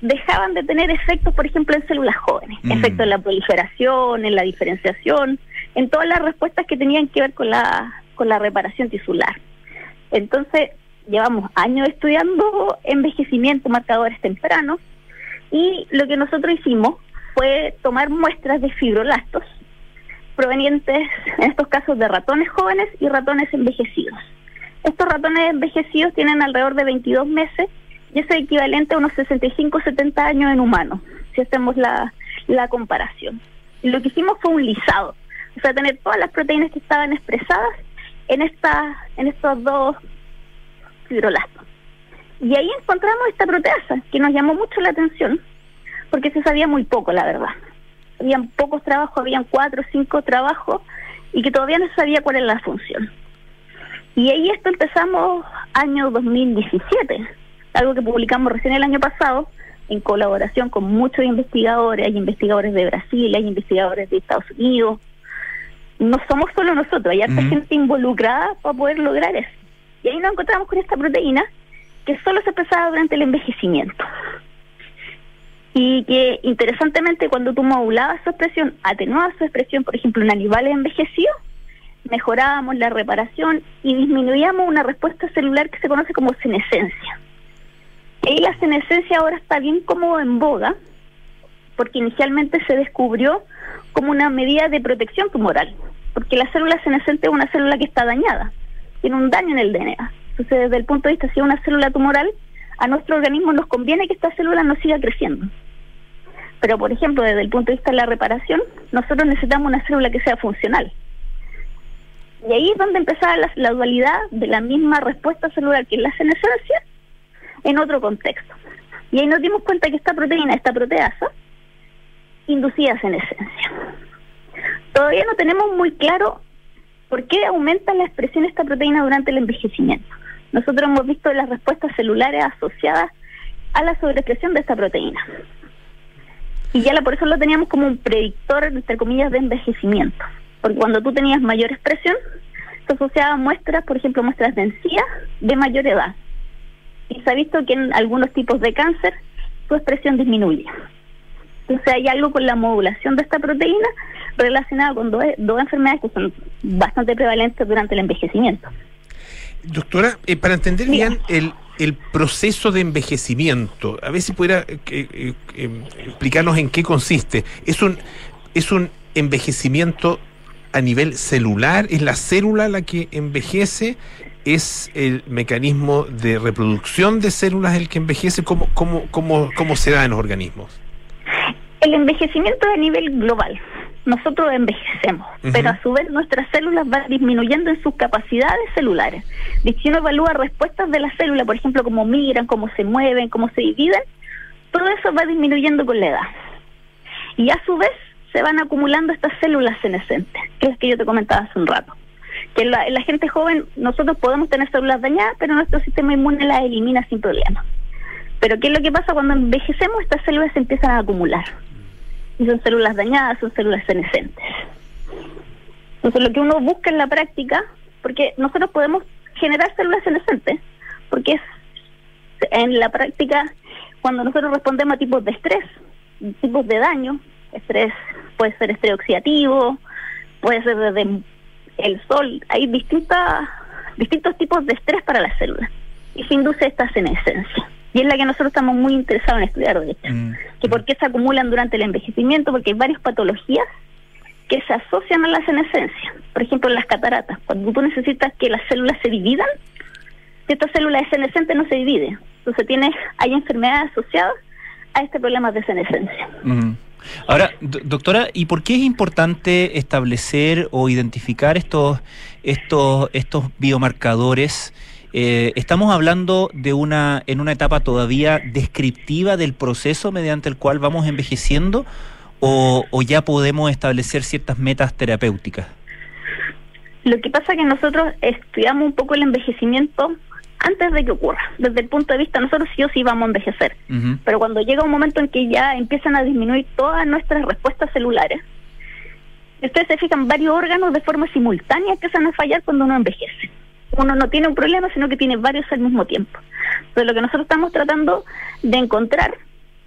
dejaban de tener efectos, por ejemplo, en células jóvenes, efectos en la proliferación, en la diferenciación, en todas las respuestas que tenían que ver con la, con la reparación tisular. Entonces, llevamos años estudiando envejecimiento, marcadores tempranos, y lo que nosotros hicimos fue tomar muestras de fibrolastos provenientes, en estos casos, de ratones jóvenes y ratones envejecidos. Estos ratones envejecidos tienen alrededor de 22 meses y es equivalente a unos 65-70 años en humanos, si hacemos la, la comparación. Lo que hicimos fue un lisado, o sea, tener todas las proteínas que estaban expresadas en, esta, en estos dos fibrolastos. Y ahí encontramos esta proteasa, que nos llamó mucho la atención, porque se sabía muy poco, la verdad. Habían pocos trabajos, habían cuatro o cinco trabajos, y que todavía no se sabía cuál era la función. Y ahí esto empezamos año 2017, algo que publicamos recién el año pasado, en colaboración con muchos investigadores, hay investigadores de Brasil, hay investigadores de Estados Unidos. No somos solo nosotros, hay harta gente involucrada para poder lograr eso. Y ahí nos encontramos con esta proteína que solo se expresaba durante el envejecimiento. Y que interesantemente cuando tú modulabas su expresión, atenuabas su expresión, por ejemplo, en animales envejecidos, mejorábamos la reparación y disminuíamos una respuesta celular que se conoce como senescencia. Y la senescencia ahora está bien como en boga, porque inicialmente se descubrió como una medida de protección tumoral, porque la célula senescente es una célula que está dañada, tiene un daño en el DNA. Entonces, desde el punto de vista, si es una célula tumoral, a nuestro organismo nos conviene que esta célula no siga creciendo. Pero, por ejemplo, desde el punto de vista de la reparación, nosotros necesitamos una célula que sea funcional. Y ahí es donde empezaba la, la dualidad de la misma respuesta celular que es la senescencia en otro contexto. Y ahí nos dimos cuenta que esta proteína, esta proteasa, inducía senescencia. Todavía no tenemos muy claro por qué aumenta la expresión de esta proteína durante el envejecimiento. Nosotros hemos visto las respuestas celulares asociadas a la sobreexpresión de esta proteína. Y ya la, por eso lo teníamos como un predictor, entre comillas, de envejecimiento. Porque cuando tú tenías mayor expresión, se asociaba muestras, por ejemplo, muestras de encía de mayor edad. Y se ha visto que en algunos tipos de cáncer su expresión disminuye. Entonces hay algo con la modulación de esta proteína relacionada con dos, dos enfermedades que son bastante prevalentes durante el envejecimiento. Doctora, eh, para entender bien el, el proceso de envejecimiento, a ver si pudiera eh, eh, eh, explicarnos en qué consiste. ¿Es un, ¿Es un envejecimiento a nivel celular? ¿Es la célula la que envejece? ¿Es el mecanismo de reproducción de células el que envejece? ¿Cómo, cómo, cómo, cómo se da en los organismos? El envejecimiento es a nivel global. nosotros envejecemos, pero a su vez nuestras células van disminuyendo en sus capacidades celulares. Y si uno evalúa respuestas de las células, por ejemplo, cómo migran, cómo se mueven, cómo se dividen, todo eso va disminuyendo con la edad. Y a su vez se van acumulando estas células senescentes, que es las que yo te comentaba hace un rato. Que la, la gente joven nosotros podemos tener células dañadas, pero nuestro sistema inmune las elimina sin problema. Pero ¿qué es lo que pasa cuando envejecemos? Estas células se empiezan a acumular. Y son células dañadas, son células senescentes. Entonces lo que uno busca en la práctica, porque nosotros podemos generar células senescentes, porque es en la práctica cuando nosotros respondemos a tipos de estrés, tipos de daño, estrés puede ser estrés oxidativo, puede ser desde el sol, hay distintas distintos tipos de estrés para las células y se induce esta senescencia. Y es la que nosotros estamos muy interesados en estudiar, de hecho. Que por qué se acumulan durante el envejecimiento, porque hay varias patologías que se asocian a la senescencia. Por ejemplo, las cataratas. Cuando tú necesitas que las células se dividan, si esta célula es senescente no se divide. Entonces tiene, hay enfermedades asociadas a este problema de senescencia. Ujú. Ahora, do- doctora, ¿y por qué es importante establecer o identificar estos, estos, estos biomarcadores? Eh, ¿Estamos hablando de una, en una etapa todavía descriptiva del proceso mediante el cual vamos envejeciendo o, o ya podemos establecer ciertas metas terapéuticas? Lo que pasa es que nosotros estudiamos un poco el envejecimiento antes de que ocurra. Desde el punto de vista, nosotros sí o sí vamos a envejecer. Pero cuando llega un momento en que ya empiezan a disminuir todas nuestras respuestas celulares, ustedes se fijan, varios órganos de forma simultánea empiezan a fallar cuando uno envejece. Uno no tiene un problema, sino que tiene varios al mismo tiempo. Entonces, lo que nosotros estamos tratando de encontrar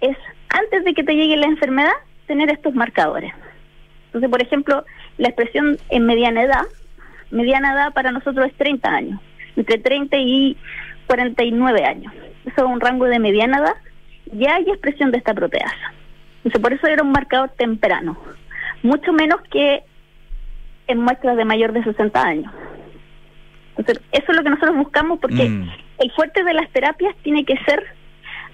es, antes de que te llegue la enfermedad, tener estos marcadores. Entonces, por ejemplo, la expresión en mediana edad, mediana edad para nosotros es 30 años, entre 30 y 49 años. Eso es un rango de mediana edad. Ya hay expresión de esta proteasa. Entonces, por eso era un marcador temprano, mucho menos que en muestras de mayor de 60 años. Entonces, eso es lo que nosotros buscamos porque Mm. el fuerte de las terapias tiene que ser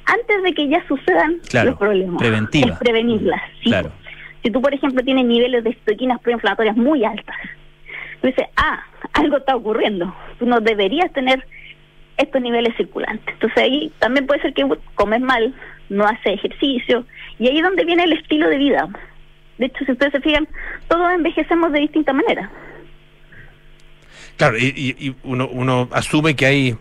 antes de que ya sucedan Claro, los problemas. preventiva. Es prevenirlas. sí. Claro. Si tú, por ejemplo, tienes niveles de citoquinas proinflamatorias muy altas, tú dices, ah, algo está ocurriendo. Tú no deberías tener estos niveles circulantes. Entonces ahí también puede ser que comes mal, no haces ejercicio, y ahí es donde viene el estilo de vida. De hecho, si ustedes se fijan, todos envejecemos de distinta manera. Claro, y, y- uno, uno asume que hay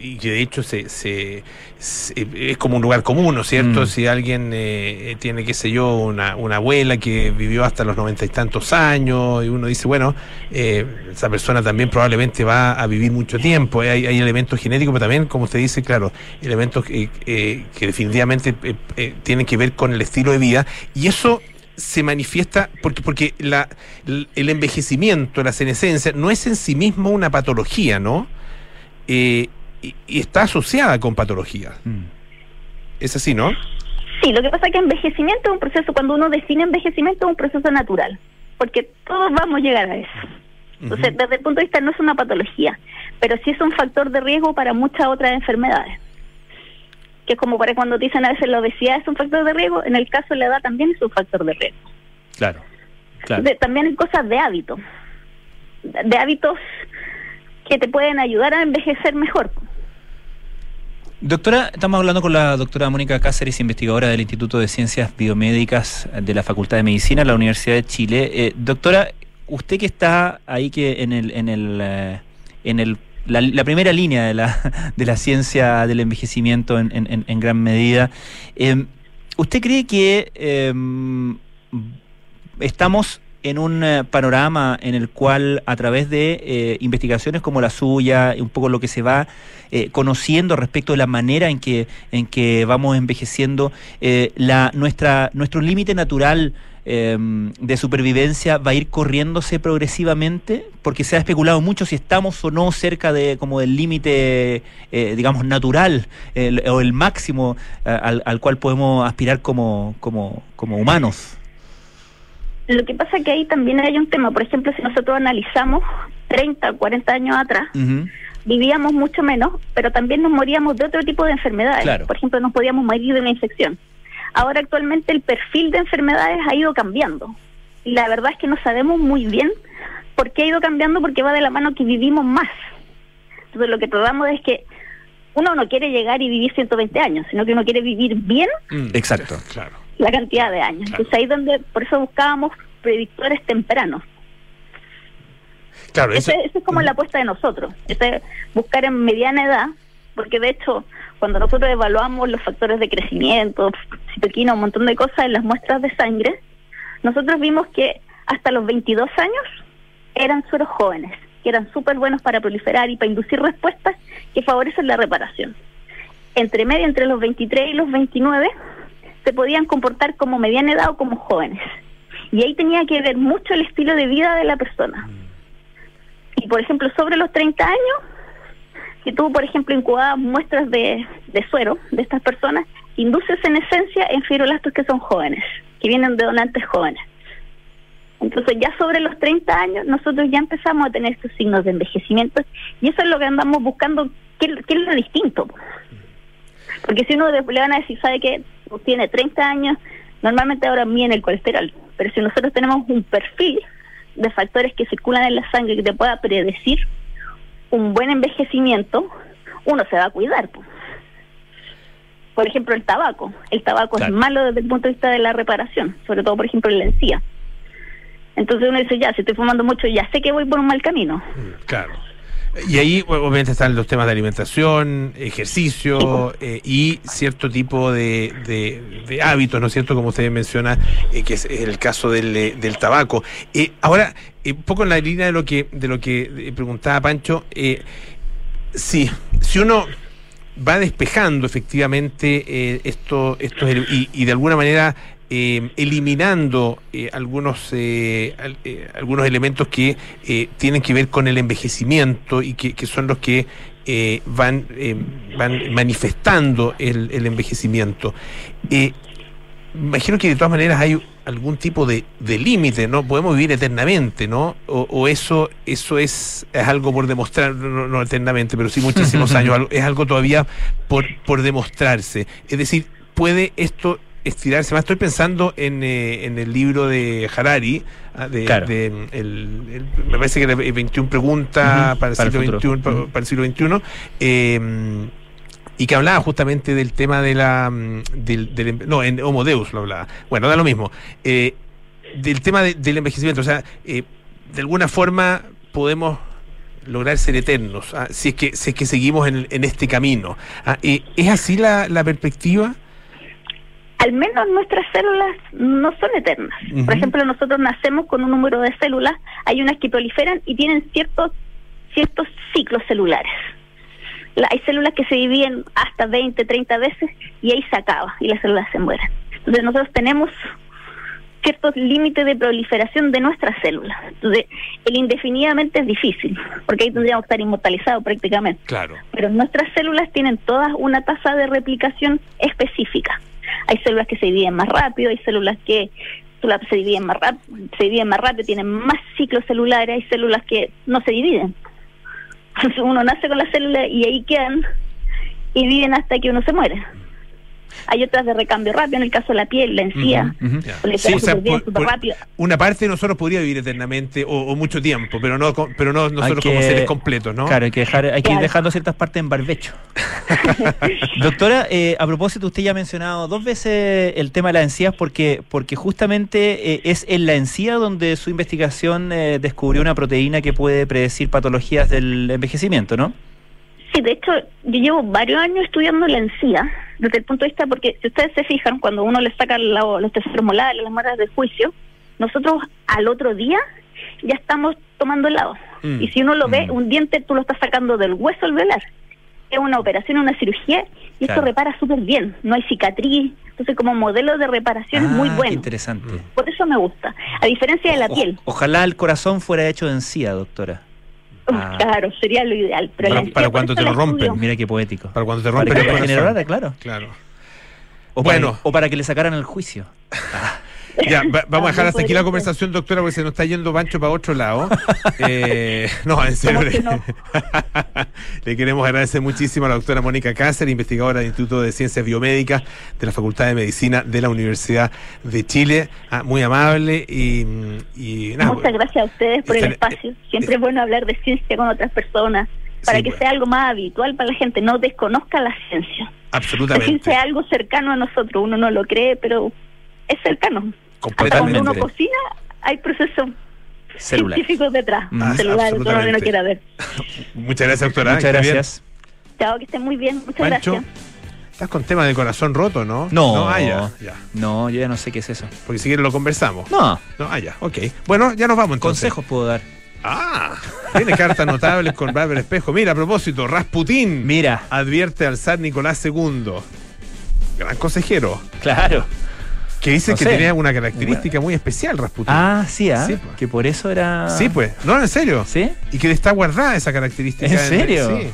y que de hecho se, se- se- es como un lugar común, ¿no es cierto? Mm. Si alguien eh, tiene, qué sé yo, una, una abuela que vivió hasta los noventa y tantos años, y uno dice, bueno, eh, esa persona también probablemente va a vivir mucho tiempo. Eh, Hay, hay elementos genéticos, pero también, como usted dice, claro, elementos que, eh, que definitivamente eh, eh, tienen que ver con el estilo de vida. Y eso se manifiesta porque porque la, el envejecimiento, la senescencia, no es en sí mismo una patología, ¿no? Eh, y, y está asociada con patologías. Es así, ¿no? Sí, lo que pasa es que envejecimiento es un proceso, cuando uno define envejecimiento es un proceso natural, porque todos vamos a llegar a eso. Entonces, desde el punto de vista no es una patología, pero sí es un factor de riesgo para muchas otras enfermedades. Que es como para cuando te dicen a veces la obesidad es un factor de riesgo, en el caso de la edad también es un factor de riesgo. Claro. Claro. De- también hay cosas de hábito, de de hábitos que te pueden ayudar a envejecer mejor. Doctora, estamos hablando con la doctora Mónica Cáceres, investigadora del Instituto de Ciencias Biomédicas de la Facultad de Medicina de la Universidad de Chile. Eh, doctora, usted que está ahí que en el, en el, eh, en el la, primera línea de la, de la ciencia del envejecimiento en, gran medida, eh, ¿usted cree que eh, estamos en un eh, panorama en el cual a través de investigaciones como la suya, un poco lo que se va conociendo respecto de la manera en que, en que vamos envejeciendo, la, nuestra, nuestro límite natural eh, de supervivencia va a ir corriéndose progresivamente, porque se ha especulado mucho si estamos o no cerca de como del límite, eh, digamos, natural el- o el máximo eh, al, al cual podemos aspirar como, como, como humanos. Lo que pasa es que ahí también hay un tema, por ejemplo, si nosotros analizamos 30 o 40 años atrás, vivíamos mucho menos, pero también nos moríamos de otro tipo de enfermedades. Claro. Por ejemplo, nos podíamos morir de una infección. Ahora actualmente el perfil de enfermedades ha ido cambiando. y la verdad es que no sabemos muy bien por qué ha ido cambiando, porque va de la mano que vivimos más. Entonces lo que tratamos es que uno no quiere llegar y vivir 120 años, sino que uno quiere vivir bien Mm, Exacto. Claro. la cantidad de años. Entonces ahí donde, por eso buscábamos predictores tempranos. Claro, eso, Esa es como la apuesta de nosotros, ese buscar en mediana edad, porque de hecho cuando nosotros evaluamos los factores de crecimiento, citoquina, un montón de cosas en las muestras de sangre, nosotros vimos que hasta los 22 años eran sueros jóvenes, que eran súper buenos para proliferar y para inducir respuestas que favorecen la reparación. Entre medio, entre los 23 y los 29, se podían comportar como mediana edad o como jóvenes. Y ahí tenía que ver mucho el estilo de vida de la persona. Y por ejemplo, sobre los 30 años, si tú, por ejemplo, incubabas muestras de, de suero de estas personas, induces en esencia en fibroblastos que son jóvenes, que vienen de donantes jóvenes. Entonces ya sobre los 30 años nosotros ya empezamos a tener estos signos de envejecimiento y eso es lo que andamos buscando, ¿qué, es lo distinto? Porque si uno le van a decir, ¿sabe que Tiene 30 años, normalmente ahora miden el colesterol, pero si nosotros tenemos un perfil de factores que circulan en la sangre que te pueda predecir un buen envejecimiento, uno se va a cuidar. po. Por ejemplo, el tabaco. El tabaco Claro. es malo desde el punto de vista de la reparación, sobre todo, por ejemplo, en la encía. Entonces uno dice, ya, si estoy fumando mucho, ya sé que voy por un mal camino. Claro. Y ahí obviamente están los temas de alimentación, ejercicio eh, y cierto tipo de, de- de hábitos, ¿no es cierto? Como usted menciona, eh, que es el caso del, eh, del tabaco. Eh, ahora, un poco en la línea de lo que de lo que preguntaba Pancho, eh, sí, si uno va despejando efectivamente eh, esto, estos y, y de alguna manera eh, eliminando eh, algunos eh, al- algunos elementos que tienen que ver con el envejecimiento y que, que son los que van van manifestando el, el envejecimiento. Imagino que de todas maneras hay algún tipo de, de límite, ¿no? Podemos vivir eternamente, ¿no? O, o eso eso es, es algo por demostrar, no, no- eternamente, pero sí muchísimos años, es algo todavía por, por demostrarse. Es decir, ¿puede esto estirarse más? Estoy pensando en, eh, en el libro de Harari, ah, de, Claro. de, el- el- me parece que era 21 preguntas para, el para el siglo futuro. XXI, pa- Ujú. para el siglo XXI. eh, y que hablaba justamente del tema de la mm, del, del enve- no en Homo Deus lo hablaba bueno da lo mismo Eh, del tema de- del envejecimiento o sea eh, de alguna forma podemos lograr ser eternos ah, si es que si es que seguimos en, en este camino Ah, es así la, la perspectiva al menos nuestras células no son eternas. Por ejemplo, nosotros nacemos con un número de células, hay unas que proliferan y tienen ciertos ciertos ciclos celulares. La- hay células que se dividen hasta 20, 30 veces y ahí se acaba y las células se mueren. Entonces nosotros tenemos ciertos límites de proliferación de nuestras células. Entonces, el indefinidamente es difícil, porque ahí tendríamos que estar inmortalizados prácticamente claro pero nuestras células tienen todas una tasa de replicación específica. Hay células que se dividen más rápido, hay células que se dividen más rápido, se dividen más rápido, tienen más ciclos celulares, hay células que no se dividen. Uno nace con las células y ahí quedan y viven hasta que uno se muere. Hay otras de recambio rápido, en el caso de la piel, la encía, Sí, o sea, bien, por- una parte de nosotros podría vivir eternamente o, o mucho tiempo pero no pero no nosotros como que- seres completos no Claro, hay que, dejar, hay que ir Claro. dejando ciertas partes en barbecho. Doctora, eh, a propósito, usted ya ha mencionado dos veces el tema de las encías porque, porque justamente eh, es en la encía donde su investigación eh, descubrió una proteína que puede predecir patologías del envejecimiento, ¿no? Sí, de hecho, yo llevo varios años estudiando la encía, desde el punto de vista, porque si ustedes se fijan, cuando uno le saca la- los tesoros molares, las muelas de juicio, nosotros al otro día ya estamos tomando helado. Mm, Y si uno lo ve, mm. un diente tú lo estás sacando del hueso alveolar. Es una operación, una cirugía, y Claro. esto repara súper bien. No hay cicatriz. Entonces, como modelo de reparación es muy Ah, bueno. interesante. Por eso me gusta. A diferencia de la O- piel. ojalá el corazón fuera hecho de encía, doctora. Ah. Claro, sería lo ideal. Pero Para- para cuando te lo rompen. estudio. Mira qué poético. para cuando te Para rompen le corazón. regenerara, claro. claro O Bueno. para, o para que le sacaran el juicio. Ya, va- vamos a dejar hasta aquí la conversación, doctora, porque se nos está yendo Pancho para otro lado. Eh, no, en serio. ¿Cómo que Le, no? le queremos agradecer muchísimo a la doctora Mónica Cáceres, investigadora del Instituto de Ciencias Biomédicas de la Facultad de Medicina de la Universidad de Chile. Ah, muy amable y, y nada. Muchas gracias a ustedes por el espacio. Siempre es bueno hablar de ciencia con otras personas para Sí, que sea algo más habitual para la gente, no desconozca la ciencia. La Absolutamente. ciencia es algo cercano a nosotros, uno no lo cree, pero es cercano. Completamente. cuando uno cocina, hay procesos Celular. científicos detrás, celulares, todo lo que Absolutamente. quiera ver. Muchas gracias, doctora. Muchas esté bien. gracias. Chao, que estén muy bien. Muchas Pancho, gracias. estás con tema de corazón roto, ¿no? No. ah, ya, ya. No, yo ya no sé qué es eso. Porque si quieres lo conversamos. No. No, ah, ya, ok. Bueno, ya nos vamos entonces. Consejos puedo dar. Ah, tiene cartas notables con Bárbara Espejo. Mira, a propósito, Rasputín Mira, advierte al zar Nicolás II. Gran consejero. claro. Que dice No que sé. tenía una característica muy especial, Rasputín. Ah, sí, ¿ah? Sí, pues. Que por eso era. Sí, pues. No, en serio. ¿Sí? Y que está guardada esa característica. ¿En serio? Sí.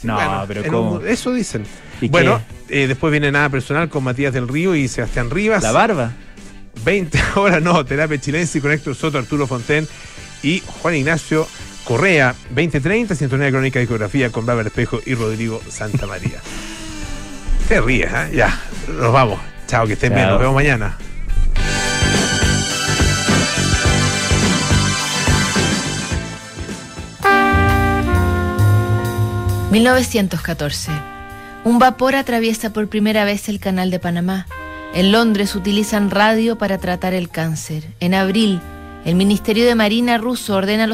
Sí, No, bueno, pero en ¿cómo? un- eso dicen. ¿Y Bueno, eh, después viene nada personal con Matías del Río y Sebastián Rivas. La barba. 20 horas, no, terapia chilense con Héctor Soto, Arturo Fonten y Juan Ignacio Correa. 2030, 109 crónica de discografía con Bárbara Espejo y Rodrigo Santa María. Te ríes, ¿eh? Ya, nos vamos. Chao, que estén bien, nos vemos mañana. ...1914... Un vapor atraviesa por primera vez el canal de Panamá. En Londres utilizan radio para tratar el cáncer. En abril, el Ministerio de Marina ruso ordena a los